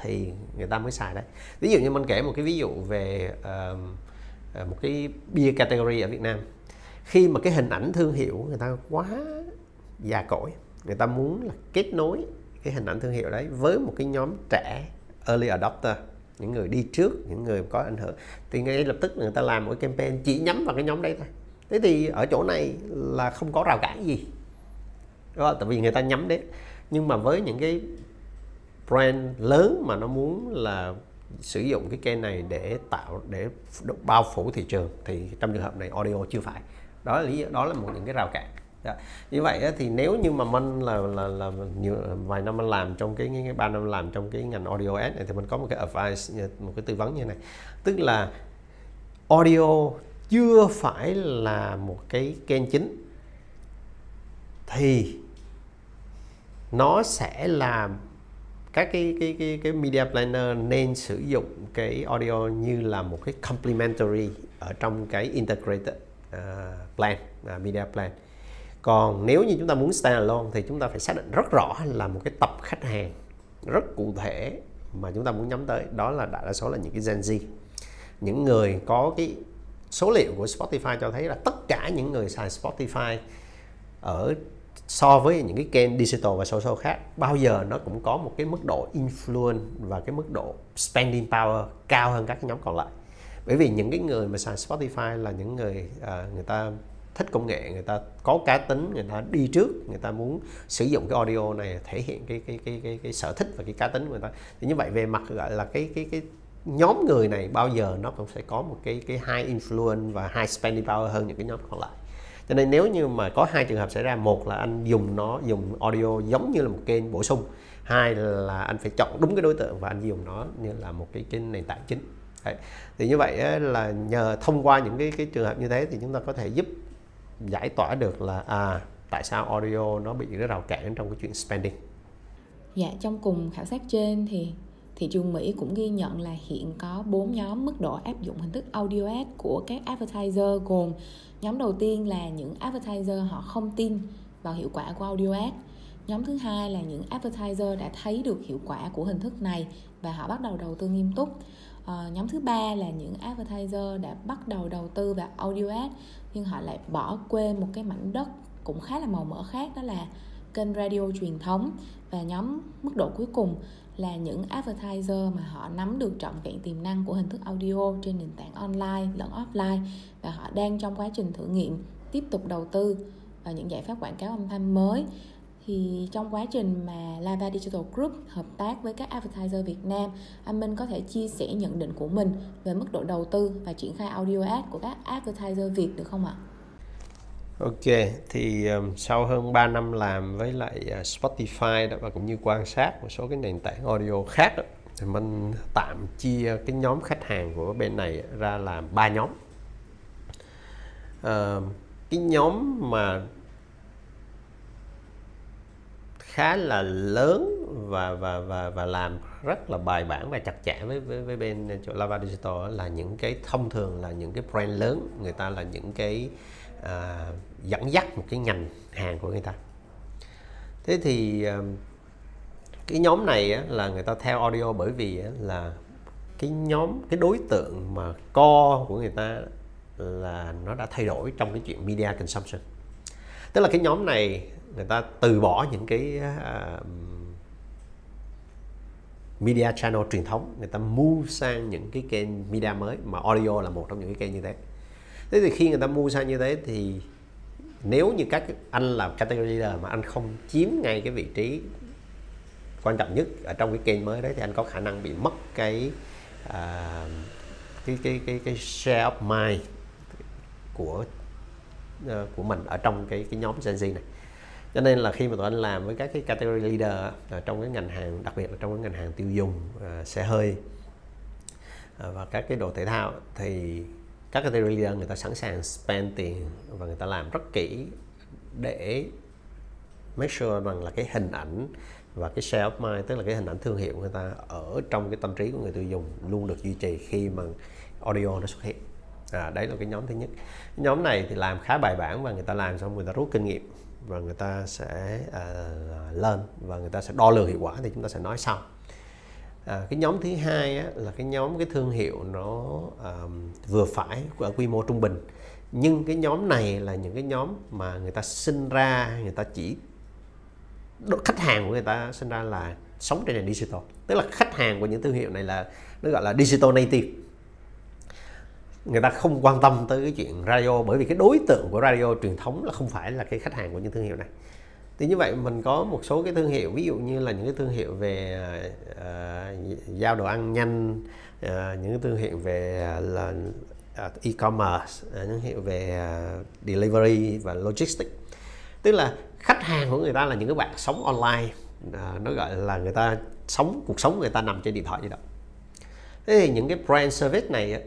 thì người ta mới xài đấy. Ví dụ như mình kể một cái ví dụ về uh, một cái bia category ở Việt Nam. Khi mà cái hình ảnh thương hiệu người ta quá già cỗi người ta muốn là kết nối cái hình ảnh thương hiệu đấy với một cái nhóm trẻ early adopter những người đi trước những người có ảnh hưởng. Thì ngay lập tức người ta làm một cái campaign chỉ nhắm vào cái nhóm đấy thôi. Thế thì ở chỗ này là không có rào cản gì. Đó, tại vì người ta nhắm đến. Nhưng mà với những cái brand lớn mà nó muốn là sử dụng cái kênh này để tạo để bao phủ thị trường thì trong trường hợp này audio chưa phải. Đó là lý đó là một những cái rào cản. Dạ. như vậy thì nếu như mà mình là là là nhiều vài năm mình làm trong cái cái ba năm làm trong cái ngành audio ad này thì mình có một cái advice một cái tư vấn như này tức là audio chưa phải là một cái kênh chính thì nó sẽ làm các cái cái cái cái media planner nên sử dụng cái audio như là một cái complementary ở trong cái integrated uh, plan uh, media plan còn nếu như chúng ta muốn stand alone thì chúng ta phải xác định rất rõ là một cái tập khách hàng rất cụ thể mà chúng ta muốn nhắm tới. Đó là đại đa số là những cái Gen Z. Những người có cái số liệu của Spotify cho thấy là tất cả những người xài Spotify ở so với những cái kênh digital và social khác bao giờ nó cũng có một cái mức độ influence và cái mức độ spending power cao hơn các nhóm còn lại. Bởi vì những cái người mà xài Spotify là những người uh, người ta thích công nghệ người ta có cá tính người ta đi trước người ta muốn sử dụng cái audio này thể hiện cái cái cái cái, cái sở thích và cái cá tính của người ta. Thì như vậy về mặt gọi là cái cái cái nhóm người này bao giờ nó cũng sẽ có một cái cái high influence và high spending power hơn những cái nhóm còn lại. Cho nên nếu như mà có hai trường hợp xảy ra một là anh dùng nó dùng audio giống như là một kênh bổ sung hai là anh phải chọn đúng cái đối tượng và anh dùng nó như là một cái cái nền tảng chính. Đấy. thì như vậy là nhờ thông qua những cái cái trường hợp như thế thì chúng ta có thể giúp giải tỏa được là à tại sao audio nó bị cái rào cản trong cái chuyện spending? Dạ, trong cùng khảo sát trên thì thị trường Mỹ cũng ghi nhận là hiện có 4 nhóm mức độ áp dụng hình thức audio ad của các advertiser gồm nhóm đầu tiên là những advertiser họ không tin vào hiệu quả của audio ad nhóm thứ hai là những advertiser đã thấy được hiệu quả của hình thức này và họ bắt đầu đầu tư nghiêm túc. À, nhóm thứ ba là những advertiser đã bắt đầu đầu tư vào audio ad nhưng họ lại bỏ quên một cái mảnh đất cũng khá là màu mỡ khác, đó là kênh radio truyền thống. Và nhóm mức độ cuối cùng là những advertiser mà họ nắm được trọn vẹn tiềm năng của hình thức audio trên nền tảng online lẫn offline. Và họ đang trong quá trình thử nghiệm tiếp tục đầu tư vào những giải pháp quảng cáo âm thanh mới thì trong quá trình mà Lava Digital Group hợp tác với các advertiser Việt Nam, anh Minh có thể chia sẻ nhận định của mình về mức độ đầu tư và triển khai audio ad của các advertiser Việt được không ạ? Ok, thì um, sau hơn 3 năm làm với lại uh, Spotify đó và cũng như quan sát một số cái nền tảng audio khác đó, thì mình tạm chia cái nhóm khách hàng của bên này ra làm ba nhóm. Uh, cái nhóm mà khá là lớn và và và và làm rất là bài bản và chặt chẽ với với, với bên chỗ Lava Digital là những cái thông thường là những cái brand lớn người ta là những cái à, dẫn dắt một cái ngành hàng của người ta. Thế thì à, cái nhóm này á, là người ta theo audio bởi vì á, là cái nhóm cái đối tượng mà co của người ta là nó đã thay đổi trong cái chuyện media consumption. Tức là cái nhóm này người ta từ bỏ những cái uh, media channel truyền thống. Người ta move sang những cái kênh media mới mà audio là một trong những cái kênh như thế. Thế thì khi người ta mua sang như thế thì nếu như các anh là category leader mà anh không chiếm ngay cái vị trí quan trọng nhất ở trong cái kênh mới đấy thì anh có khả năng bị mất cái uh, cái cái cái cái share of mind của uh, của mình ở trong cái cái nhóm Gen Z này cho nên là khi mà tụi anh làm với các cái category leader uh, trong cái ngành hàng đặc biệt là trong cái ngành hàng tiêu dùng uh, xe hơi uh, và các cái đồ thể thao thì các category leader người ta sẵn sàng spend tiền và người ta làm rất kỹ để make sure rằng là cái hình ảnh và cái share of mind tức là cái hình ảnh thương hiệu của người ta ở trong cái tâm trí của người tiêu dùng luôn được duy trì khi mà audio nó xuất hiện. À, đấy là cái nhóm thứ nhất. Nhóm này thì làm khá bài bản và người ta làm xong người ta rút kinh nghiệm và người ta sẽ uh, lên và người ta sẽ đo lường hiệu quả thì chúng ta sẽ nói sau. À, cái nhóm thứ hai á, là cái nhóm cái thương hiệu nó um, vừa phải ở quy mô trung bình. Nhưng cái nhóm này là những cái nhóm mà người ta sinh ra người ta chỉ khách hàng của người ta sinh ra là sống trên nền digital. Tức là khách hàng của những thương hiệu này là nó gọi là digital native người ta không quan tâm tới cái chuyện radio bởi vì cái đối tượng của radio truyền thống là không phải là cái khách hàng của những thương hiệu này. Thì như vậy mình có một số cái thương hiệu ví dụ như là những cái thương hiệu về uh, giao đồ ăn nhanh uh, những cái thương hiệu về uh, là uh, e-commerce uh, những hiệu về uh, delivery và logistics. Tức là khách hàng của người ta là những cái bạn sống online uh, nó gọi là người ta sống cuộc sống người ta nằm trên điện thoại di động. Thế thì những cái brand service này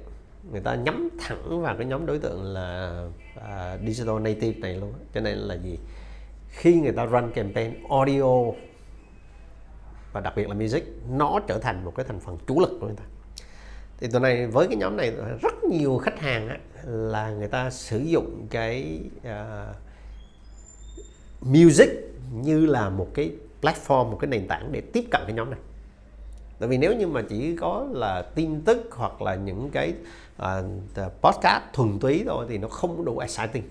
người ta nhắm thẳng vào cái nhóm đối tượng là uh, digital native này luôn cho nên là gì? Khi người ta run campaign audio và đặc biệt là music nó trở thành một cái thành phần chủ lực của người ta. Thì tuần này với cái nhóm này rất nhiều khách hàng á, là người ta sử dụng cái uh, music như là một cái platform một cái nền tảng để tiếp cận cái nhóm này tại vì nếu như mà chỉ có là tin tức hoặc là những cái uh, podcast thuần túy thôi thì nó không đủ exciting.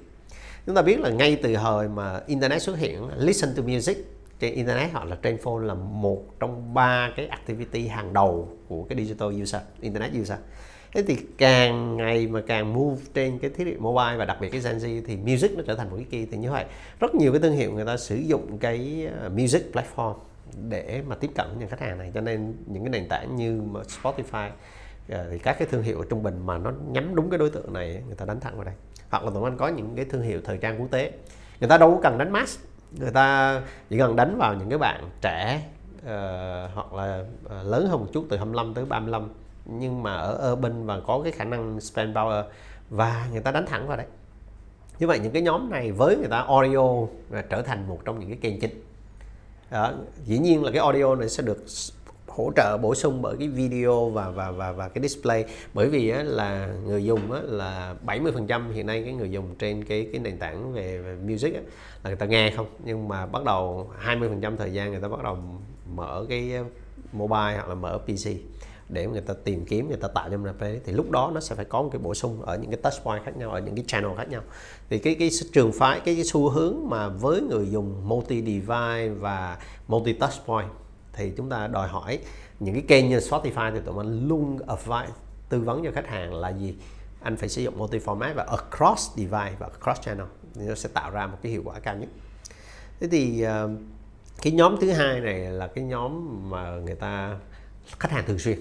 Chúng ta biết là ngay từ hồi mà internet xuất hiện listen to music trên internet hoặc là trên phone là một trong ba cái activity hàng đầu của cái digital user internet user. Thế thì càng ngày mà càng move trên cái thiết bị mobile và đặc biệt cái Gen Z thì music nó trở thành một cái key thì như vậy. Rất nhiều cái thương hiệu người ta sử dụng cái à, music platform để mà tiếp cận những khách hàng này. Cho nên những cái nền tảng như Spotify ờ, thì các cái thương hiệu trung bình mà nó nhắm đúng cái đối tượng này người ta đánh thẳng vào đây. Hoặc là tụi anh có những cái thương hiệu thời trang quốc tế. Người ta đâu có cần đánh mass người ta chỉ cần đánh vào những cái bạn trẻ uh, hoặc là uh, lớn hơn một chút từ 25 tới 35 nhưng mà ở urban và có cái khả năng spend power và người ta đánh thẳng vào đấy. Như vậy những cái nhóm này với người ta Oreo trở thành một trong những cái kênh chính đó. dĩ nhiên là cái audio này sẽ được hỗ trợ bổ sung bởi cái video và và và và cái display bởi vì á, là người dùng á, là 70% hiện nay cái người dùng trên cái cái nền tảng về, về music á, là người ta nghe không nhưng mà bắt đầu 20% thời gian người ta bắt đầu mở cái mobile hoặc là mở PC để người ta tìm kiếm người ta tạo cho mình playlist thì lúc đó nó sẽ phải có một cái bổ sung ở những cái touch point khác nhau ở những cái channel khác nhau. Thì cái cái trường phái cái, cái xu hướng mà với người dùng multi device và multi touch point thì chúng ta đòi hỏi những cái kênh như Spotify thì tụi mình luôn advise tư vấn cho khách hàng là gì? Anh phải sử dụng multi format và across device và across channel thì nó sẽ tạo ra một cái hiệu quả cao nhất. Thế thì ờ, cái nhóm thứ hai này là cái nhóm mà người ta khách hàng thường xuyên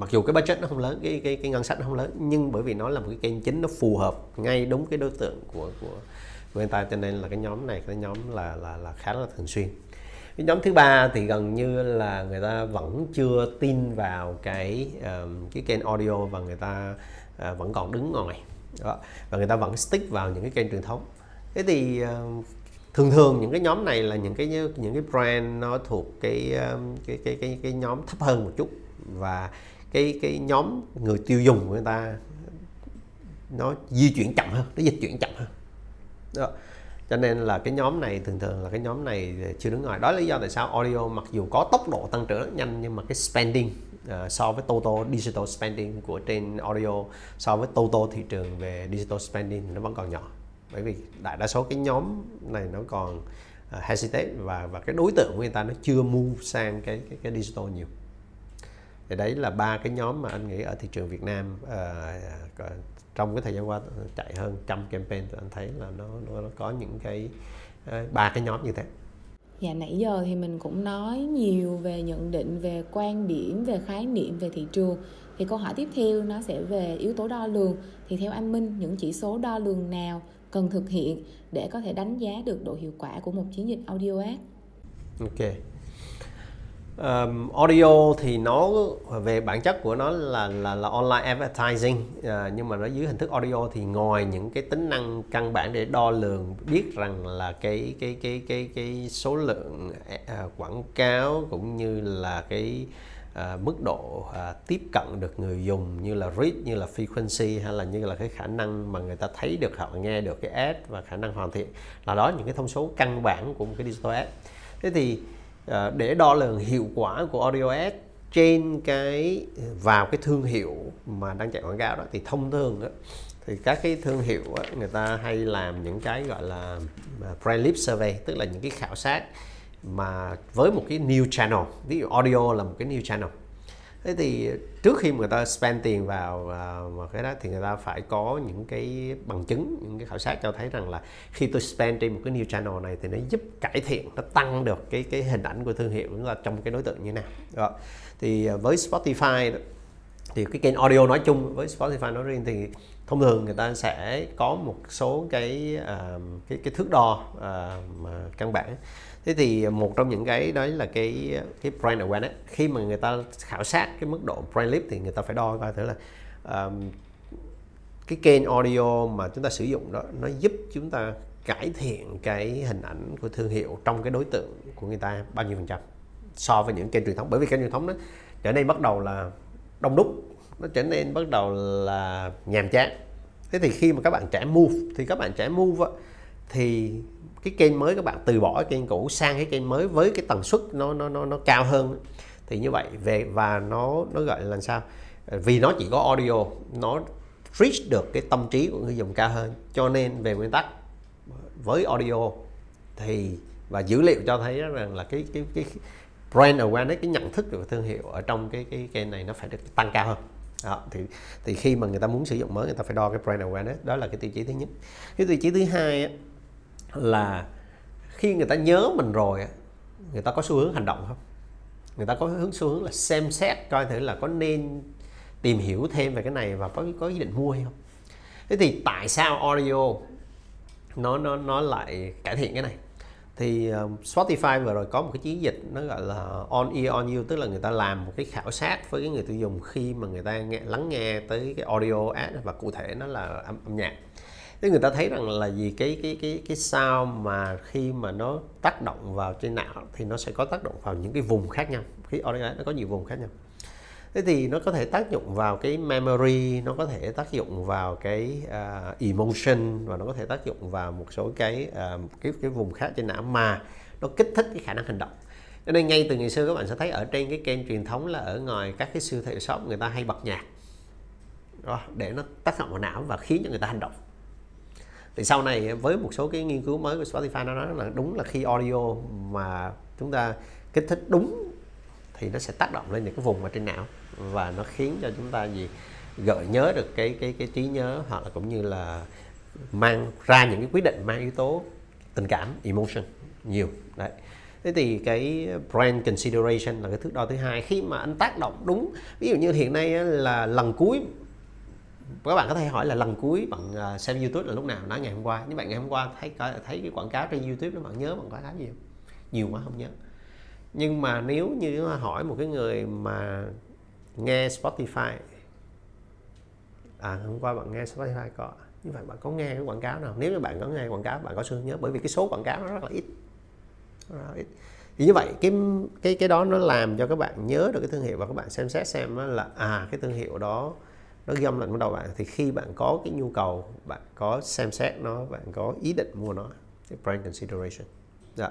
mặc dù cái budget nó không lớn cái cái cái ngân sách nó không lớn nhưng bởi vì nó là một cái kênh chính nó phù hợp ngay đúng cái đối tượng của của người ta cho nên là cái nhóm này cái nhóm là là là khá là thường xuyên cái nhóm thứ ba thì gần như là người ta vẫn chưa tin vào cái uh, cái kênh audio và người ta uh, vẫn còn đứng ngoài đó. và người ta vẫn stick vào những cái kênh truyền thống thế thì uh, thường thường những cái nhóm này là những cái những cái brand nó thuộc cái cái cái cái, cái nhóm thấp hơn một chút và cái cái nhóm người tiêu dùng của người ta nó di chuyển chậm hơn nó dịch chuyển chậm hơn. Đó. cho nên là cái nhóm này thường thường là cái nhóm này chưa đứng ngoài. Đó là lý do tại sao audio mặc dù có tốc độ tăng trưởng rất nhanh nhưng mà cái spending uh, so với total digital spending của trên audio so với total thị trường về digital spending thì nó vẫn còn nhỏ. Bởi vì đại đa số cái nhóm này nó còn uh, hesitate và và cái đối tượng của người ta nó chưa move sang cái cái, cái digital nhiều thì đấy là ba cái nhóm mà anh nghĩ ở thị trường Việt Nam uh, trong cái thời gian qua chạy hơn trăm campaign thì anh thấy là nó nó, nó có những cái ba uh, cái nhóm như thế. Dạ nãy giờ thì mình cũng nói nhiều về nhận định về quan điểm về khái niệm về thị trường thì câu hỏi tiếp theo nó sẽ về yếu tố đo lường thì theo anh Minh những chỉ số đo lường nào cần thực hiện để có thể đánh giá được độ hiệu quả của một chiến dịch audio ad? Ok. Um, audio thì nó về bản chất của nó là là là online advertising. Uh, nhưng mà nó dưới hình thức audio thì ngoài những cái tính năng căn bản để đo lường biết rằng là cái cái cái cái cái số lượng uh, quảng cáo cũng như là cái à, mức độ à, tiếp cận được người dùng như là reach như là frequency hay là như là cái khả năng mà người ta thấy được họ nghe được cái ad và khả năng hoàn thiện. Là đó những cái thông số căn bản của một cái digital ad. Thế thì à, để đo lường hiệu quả của audio ads trên cái vào cái thương hiệu mà đang chạy quảng cáo đó thì thông thường đó, thì các cái thương hiệu đó, người ta hay làm những cái gọi là à, brand lip survey tức là những cái khảo sát mà với một cái new channel. Ví dụ audio là một cái new channel thế thì trước khi người ta spend tiền vào à, vào cái đó thì người ta phải có những cái bằng chứng những cái khảo sát cho thấy rằng là khi tôi spend trên một cái new channel này thì nó giúp cải thiện nó tăng được cái cái hình ảnh của thương hiệu là trong cái đối tượng như thế nào đó. thì à, với Spotify thì cái kênh audio nói chung với Spotify nói riêng thì thông thường người ta sẽ có một số cái uh, cái cái thước đo uh, mà căn bản thế thì một trong những cái đó là cái cái brand awareness. Khi mà người ta khảo sát cái mức độ brand lift thì người ta phải đo coi thử là um, cái kênh audio mà chúng ta sử dụng đó nó giúp chúng ta cải thiện cái hình ảnh của thương hiệu trong cái đối tượng của người ta bao nhiêu phần trăm so với những kênh truyền thống. Bởi vì kênh truyền thống nó trở nên bắt đầu là đông đúc nó trở nên bắt đầu là nhàm chán. Thế thì khi mà các bạn trẻ move thì các bạn trẻ move á, thì cái kênh mới các bạn từ bỏ cái kênh cũ sang cái kênh mới với cái tần suất nó nó nó nó cao hơn. Thì như vậy về và nó nó gọi là sao? Vì nó chỉ có audio nó reach được cái tâm trí của người dùng cao hơn. Cho nên về nguyên tắc với audio thì và dữ liệu cho thấy rằng là cái cái cái brand awareness cái nhận thức của thương hiệu ở trong cái cái kênh này nó phải được tăng cao hơn. Đó, thì thì khi mà người ta muốn sử dụng mới người ta phải đo cái brand awareness. Đó là cái tiêu chí thứ nhất. Cái tiêu chí thứ hai á, là khi người ta nhớ mình rồi người ta có xu hướng hành động không? Người ta có hướng xu hướng là xem xét coi thử là có nên tìm hiểu thêm về cái này và có có ý định mua hay không. Thế thì tại sao audio nó nó nó lại cải thiện cái này? Thì uh, Spotify vừa rồi có một cái chiến dịch nó gọi là on ear on you tức là người ta làm một cái khảo sát với cái người tiêu dùng khi mà người ta nghe lắng nghe tới cái audio ad và cụ thể nó là âm, âm nhạc thế người ta thấy rằng là gì cái cái cái cái sao mà khi mà nó tác động vào trên não thì nó sẽ có tác động vào những cái vùng khác nhau. Khi organ nó có nhiều vùng khác nhau. Thế thì nó có thể tác dụng vào cái memory nó có thể tác dụng vào cái uh, emotion và nó có thể tác dụng vào một số cái uh, cái cái vùng khác trên não mà nó kích thích cái khả năng hành động. Cho nên ngay từ ngày xưa các bạn sẽ thấy ở trên cái kênh truyền thống là ở ngoài các cái siêu thị shop người ta hay bật nhạc. Đó, để nó tác động vào não và khiến cho người ta hành động thì sau này à, với một số cái nghiên cứu mới của Spotify, nó nói là đúng là khi audio mà chúng ta kích thích đúng thì nó sẽ tác động lên những cái vùng ở trên não và nó khiến cho chúng ta gì, gợi nhớ được cái cái cái trí nhớ hoặc là cũng như là mang ra những cái quyết định mang yếu tố tình cảm, emotion nhiều. Đấy. Thế thì cái brand consideration là cái thước đo thứ hai. Khi mà anh tác động đúng, ví dụ như hiện nay là lần cuối các bạn có thể hỏi là lần cuối bạn à, xem YouTube là lúc nào? Nói ngày hôm qua. Nhưng bạn ngày hôm qua thấy thấy cái quảng cáo trên YouTube đó bạn nhớ bạn quảng cáo gì không? Nhiều quá không nhớ. Nhưng mà nếu như hỏi một cái người mà nghe Spotify à hôm qua bạn nghe Spotify có như vậy bạn có nghe cái quảng cáo nào? Nếu như bạn có nghe quảng cáo bạn có xương nhớ bởi vì cái số quảng cáo nó rất là ít, rất là ít. thì như vậy cái cái cái đó nó làm cho các bạn nhớ được cái thương hiệu và các bạn xem xét xem là à cái thương hiệu đó nó ghi âm lệnh vào đầu bạn, thì khi bạn có cái nhu cầu, bạn có xem xét nó, bạn có ý định mua nó, thì brand consideration. Dạ.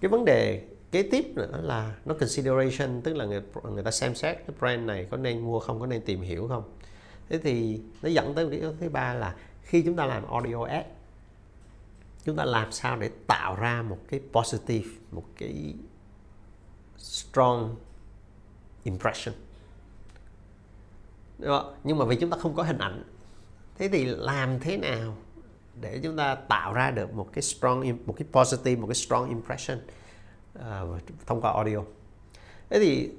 cái vấn đề kế tiếp nữa là nó consideration, tức là người người ta xem xét cái brand này có nên mua không, có nên tìm hiểu không. Thế thì nó dẫn tới cái yếu thứ ba là khi chúng ta làm audio ad, chúng ta làm sao để tạo ra một cái positive, một cái strong impression đó. nhưng mà vì chúng ta không có hình ảnh thế thì làm thế nào để chúng ta tạo ra được một cái strong một cái positive một cái strong impression uh, thông qua audio? Thế thì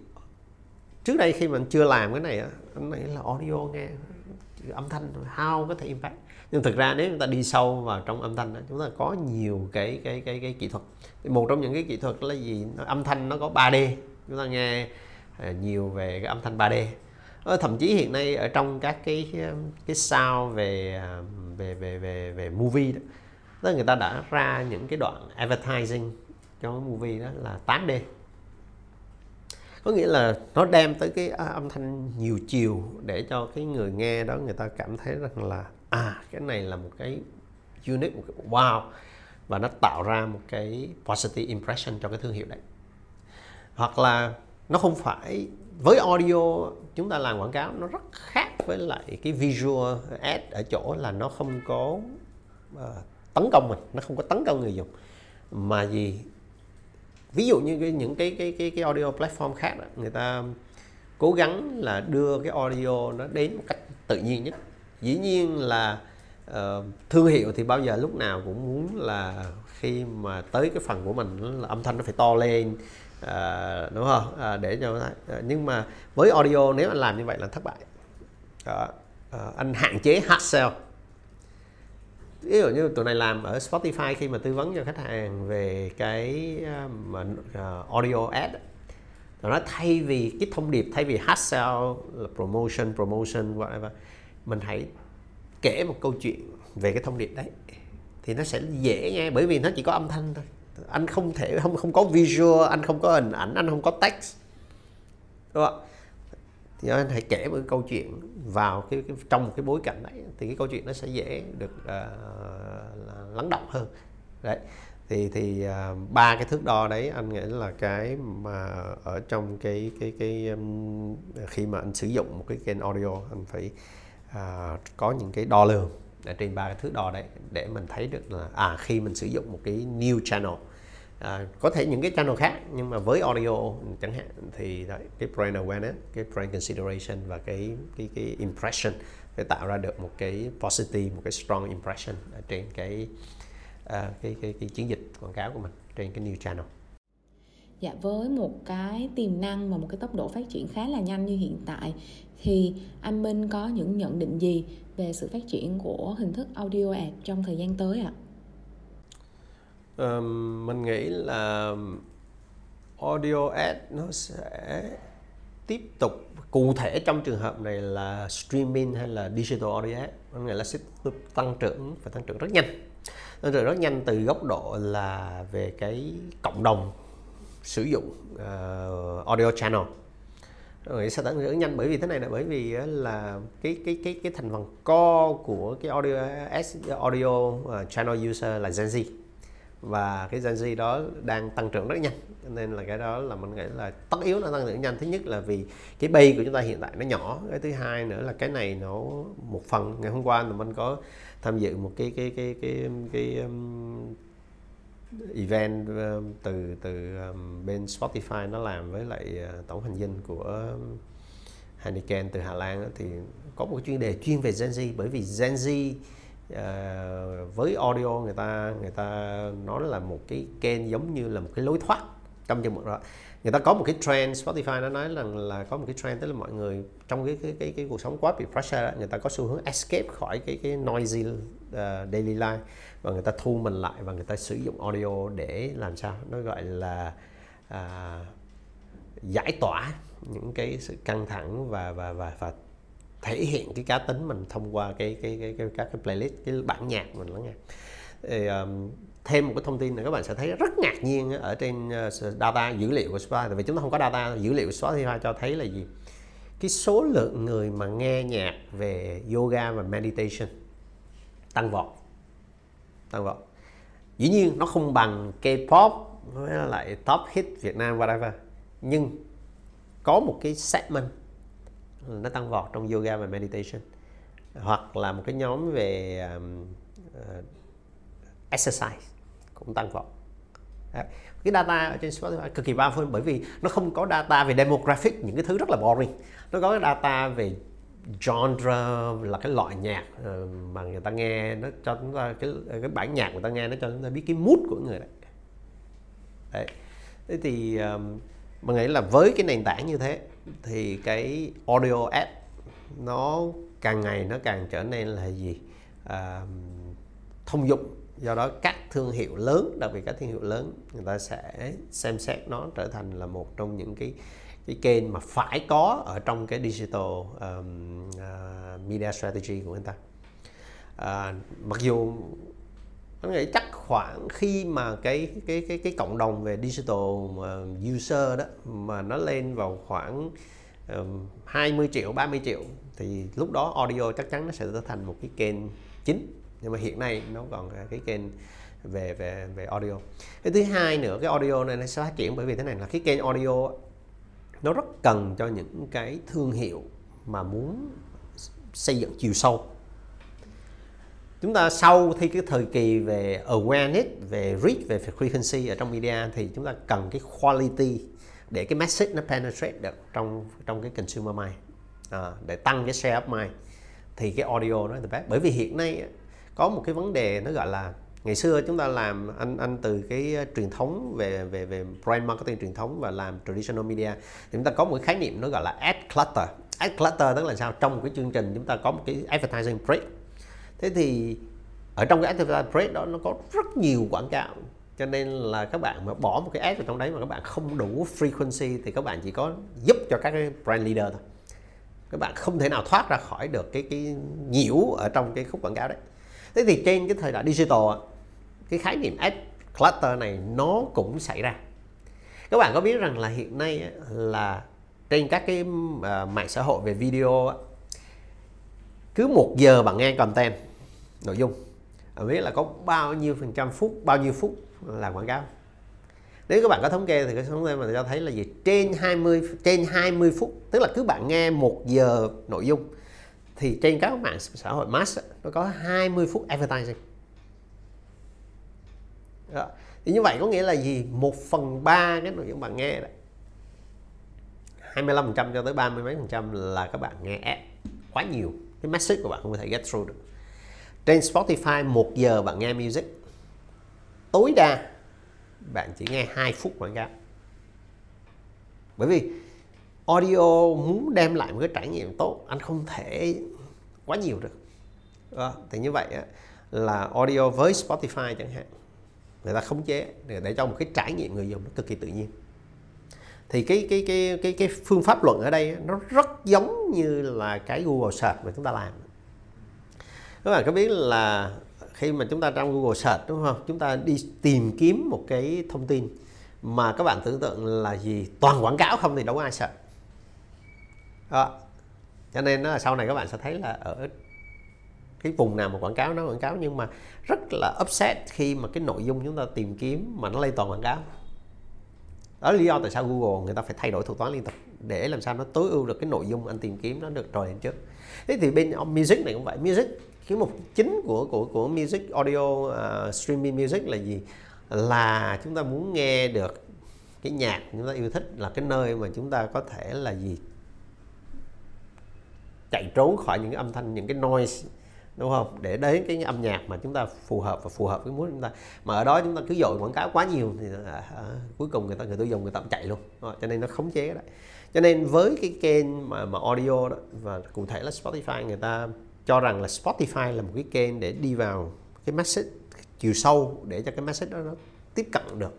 trước đây khi mình chưa làm cái này anh nghĩ là audio nghe âm thanh how có thể impact. Nhưng thực ra nếu chúng ta đi sâu vào trong âm thanh chúng ta có nhiều cái cái cái cái kỹ thuật. Một trong những cái kỹ thuật là gì? Âm thanh nó có 3D chúng ta nghe à, nhiều về cái âm thanh 3D Ờ, thậm chí hiện nay ở trong các cái cái sao về à, về về về về movie đó, đó người ta đã ra những cái đoạn advertising cho cái movie đó là 8D có nghĩa là nó đem tới cái à, âm thanh nhiều chiều để cho cái người nghe đó người ta cảm thấy rằng là à cái này là một cái unique một cái wow và nó tạo ra một cái positive impression cho cái thương hiệu đấy. Hoặc là nó không phải với audio chúng ta làm quảng cáo nó rất khác với lại cái visual ad ở chỗ là nó không có uh, tấn công mình nó không có tấn công người dùng. Mà gì ví dụ như cái, những cái cái cái cái audio platform khác đó, người ta cố gắng là đưa cái audio nó đến một cách tự nhiên nhất. Dĩ nhiên là uh, thương hiệu thì bao giờ lúc nào cũng muốn là khi mà tới cái phần của mình là âm thanh nó phải to lên à, đúng không? À, để cho à, nhưng mà với audio nếu anh làm như vậy là thất bại. À, À, anh hạn chế hard sell. Ví dụ như tụi này làm ở Spotify khi mà tư vấn cho khách hàng về cái à, mà uh, audio ad nó thay vì cái thông điệp thay vì hard sell là promotion promotion whatever mình hãy kể một câu chuyện về cái thông điệp đấy. Thì nó sẽ dễ nghe bởi vì nó chỉ có âm thanh thôi anh không thể không không có visual anh không có hình ảnh anh không có text. Đúng không thì anh hãy kể một cái câu chuyện vào cái, cái trong một cái bối cảnh đấy thì cái câu chuyện nó sẽ dễ được uh, lắng động hơn. Đấy. Thì thì uh, ba cái thước đo đấy anh nghĩ là cái mà ở trong cái cái cái um, khi mà anh sử dụng một cái kênh audio anh phải uh, có những cái đo lường ở trên ba cái thước đo đấy để mình thấy được là à khi mình sử dụng một cái new channel. À, có thể những cái channel khác nhưng mà với audio chẳng hạn thì đấy, cái brand awareness cái brand consideration và cái cái cái impression để tạo ra được một cái positive một cái strong impression ở trên cái à, cái, cái cái chiến dịch quảng cáo của mình trên cái new channel. Dạ với một cái tiềm năng và một cái tốc độ phát triển khá là nhanh như hiện tại thì anh Minh có những nhận định gì về sự phát triển của hình thức audio ad trong thời gian tới ạ? À? um, mình nghĩ là audio ad nó sẽ tiếp tục cụ thể trong trường hợp này là streaming hay là digital audio có nghĩa là sẽ tăng trưởng và tăng trưởng rất nhanh tăng trưởng rất nhanh từ góc độ là về cái cộng đồng sử dụng uh, audio channel rồi sao tăng trưởng nhanh bởi vì thế này là bởi vì là cái cái cái cái thành phần co của cái audio audio à, channel user là Gen Z. Và cái Gen Z đó đang tăng trưởng rất nhanh nên là cái đó là mình nghĩ là tất yếu là tăng trưởng nhanh. Thứ nhất là vì cái bay của chúng ta hiện tại nó nhỏ cái thứ hai nữa là cái này nó một phần ngày hôm qua là mình có tham dự một cái cái cái cái cái, cái cái event um, từ từ um, bên Spotify nó làm với lại ờ, tổng hành dinh của um, Heineken từ Hà Lan thì có một chuyên đề chuyên về Gen Z. Bởi vì Gen Z uh, với audio người ta người ta nói là một cái kênh giống như là một cái lối thoát trong chừng một đó người ta có một cái trend Spotify nó nói rằng là có một cái trend tức là mọi người trong cái cái cái, cái cuộc sống quá bị pressure đó, người ta có xu hướng escape khỏi cái cái noisy uh, daily life và người ta thu mình lại và người ta sử dụng audio để làm sao? Nó gọi là uh, giải tỏa những cái sự căng thẳng và và và và thể hiện cái cá tính mình thông qua cái cái cái, cái các cái playlist cái bản nhạc mình lắng nghe. Thì, um, thêm một cái thông tin là các bạn sẽ thấy rất ngạc nhiên ở trên ờ, data dữ liệu của Spotify tại vì chúng ta không có data dữ liệu của Spotify cho thấy là gì? Cái số lượng người mà nghe nhạc về yoga và meditation tăng vọt tăng vọt. Dĩ nhiên nó không bằng K-pop với lại top hit Việt Nam whatever. Nhưng có một cái segment nó tăng vọt trong yoga và meditation. Hoặc là một cái nhóm về um, uh, exercise cũng tăng vọt. Cái data ở trên Spotify cực kỳ powerful bởi vì nó không có data về demographic những cái thứ rất là boring. Nó có cái data về genre là cái loại nhạc ờ, mà người ta nghe nó cho chúng ta cái cái bản nhạc người ta nghe nó cho chúng ta biết cái mood của người đấy. Đấy. Thế thì um, mình nghĩ là với cái nền tảng như thế thì cái audio app nó càng ngày nó càng trở nên là gì? À, thông dụng do đó các thương hiệu lớn đặc biệt các thương hiệu lớn người ta sẽ xem xét nó trở thành là một trong những cái cái kênh mà phải có ở trong cái digital um, uh, media strategy của người ta. À, mặc dù tôi nghĩ chắc khoảng khi mà cái cái cái cái cộng đồng về digital um, user đó mà nó lên vào khoảng um, 20 triệu 30 triệu thì lúc đó audio chắc chắn nó sẽ trở thành một cái kênh chính nhưng mà hiện nay nó còn cái kênh về về về audio. Cái thứ hai nữa cái audio này nó sẽ phát triển bởi vì thế này là cái kênh audio nó rất cần cho những cái thương hiệu mà muốn xây dựng chiều sâu. Chúng ta sau khi cái thời kỳ về awareness về reach về frequency ở trong media thì chúng ta cần cái quality để cái message nó penetrate được trong trong cái consumer mind à, để tăng cái share of mind. Thì cái audio nó là the best. Bởi vì hiện nay có một cái vấn đề nó gọi là ngày xưa chúng ta làm, anh anh từ cái ờ, truyền thống về về về brand marketing truyền thống và làm traditional media, thì chúng ta có một cái khái niệm nó gọi là ad clutter. Ad clutter tức là sao? Trong một cái chương trình chúng ta có một cái advertising break. Thế thì ở trong cái advertising break đó, nó có rất nhiều quảng cáo. Cho nên là các bạn mà bỏ một cái ad vào trong đấy mà các bạn không đủ frequency thì các bạn chỉ có giúp cho các cái brand leader thôi. Các bạn không thể nào thoát ra khỏi được cái cái nhiễu ở trong cái khúc quảng cáo đấy thế thì trên cái thời đại digital cái khái niệm ad clutter này nó cũng xảy ra. Các bạn có biết rằng là hiện nay là trên các cái ờ, mạng xã hội về video cứ một giờ bạn nghe content nội dung, bạn biết là có bao nhiêu phần trăm phút, bao nhiêu phút là quảng cáo. Nếu các bạn có thống kê thì cái thống kê mà cho thấy là gì? Trên 20 trên 20 phút, tức là cứ bạn nghe một giờ nội dung thì trên các mạng xã hội mass nó có 20 phút advertising. Đó. thì như vậy có nghĩa là gì? Một phần ba cái nội dung bạn nghe đó 25% cho tới 30 mấy phần trăm là các bạn nghe ad quá nhiều. Cái message của bạn không có thể get through được. Trên Spotify, một giờ bạn nghe music. Tối đa bạn chỉ nghe 2 phút quảng cáo. Bởi vì audio muốn đem lại một cái trải nghiệm tốt, anh không thể quá nhiều được đó. thì như vậy á là audio với Spotify chẳng hạn người ta khống chế để, để cho một cái trải nghiệm người dùng nó cực kỳ tự nhiên thì cái cái cái cái cái phương pháp luận ở đây nó rất giống như là cái Google search mà chúng ta làm các bạn có biết là khi mà chúng ta trong Google search đúng không chúng ta đi tìm kiếm một cái thông tin mà các bạn tưởng tượng là gì toàn quảng cáo không thì đâu có ai sợ. đó cho nên là sau này các bạn sẽ thấy là ở cái vùng nào mà quảng cáo nó quảng cáo nhưng mà rất là upset khi mà cái nội dung chúng ta tìm kiếm mà nó lây toàn quảng cáo. Đó là lý do tại sao Google người ta phải thay đổi thuật toán liên tục để làm sao nó tối ưu được cái nội dung anh tìm kiếm nó được rồi lên trước. Thế thì bên music này cũng vậy. Music cái mục chính của của của music audio uh, streaming music là gì? Là chúng ta muốn nghe được cái nhạc chúng ta yêu thích là cái nơi mà chúng ta có thể là gì? Chạy trốn khỏi những cái âm thanh những cái noise đúng không? Để đến cái âm nhạc mà chúng ta phù hợp và phù hợp với muốn chúng ta. Mà ở đó chúng ta cứ dội quảng cáo quá nhiều thì à, à, cuối cùng người ta người tiêu dùng người ta cũng chạy luôn. Rồi, cho nên nó khống chế đấy. Cho nên với cái kênh mà mà audio đó và cụ thể là Spotify người ta cho rằng là Spotify là một cái kênh để đi vào cái message chiều sâu để cho cái message đó nó tiếp cận được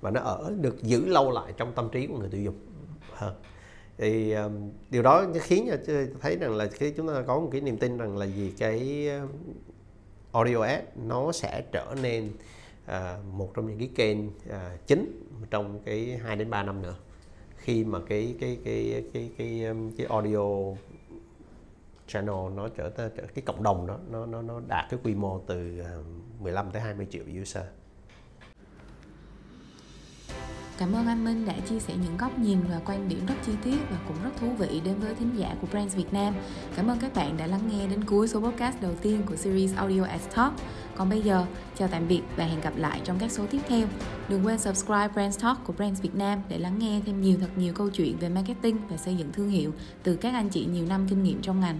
và nó ở được giữ lâu lại trong tâm trí của người tiêu dùng hơn thì um, điều đó khiến cho thấy rằng là khi chúng ta có một cái niềm tin rằng là gì cái audio ad nó sẽ trở nên uh, một trong những cái kênh uh, chính trong cái 2 đến 3 năm nữa. Khi mà cái cái cái cái cái cái, cái audio channel nó trở tới cái cộng đồng đó nó nó nó đạt cái quy mô từ 15 tới 20 triệu user. Cảm ơn anh Minh đã chia sẻ những góc nhìn và quan điểm rất chi tiết và cũng rất thú vị đến với thính giả của Brands Việt Nam. Cảm ơn các bạn đã lắng nghe đến cuối số podcast đầu tiên của series Audio as Talk. Còn bây giờ, chào tạm biệt và hẹn gặp lại trong các số tiếp theo. Đừng quên subscribe Brands Talk của Brands Việt Nam để lắng nghe thêm nhiều thật nhiều câu chuyện về marketing và xây dựng thương hiệu từ các anh chị nhiều năm kinh nghiệm trong ngành.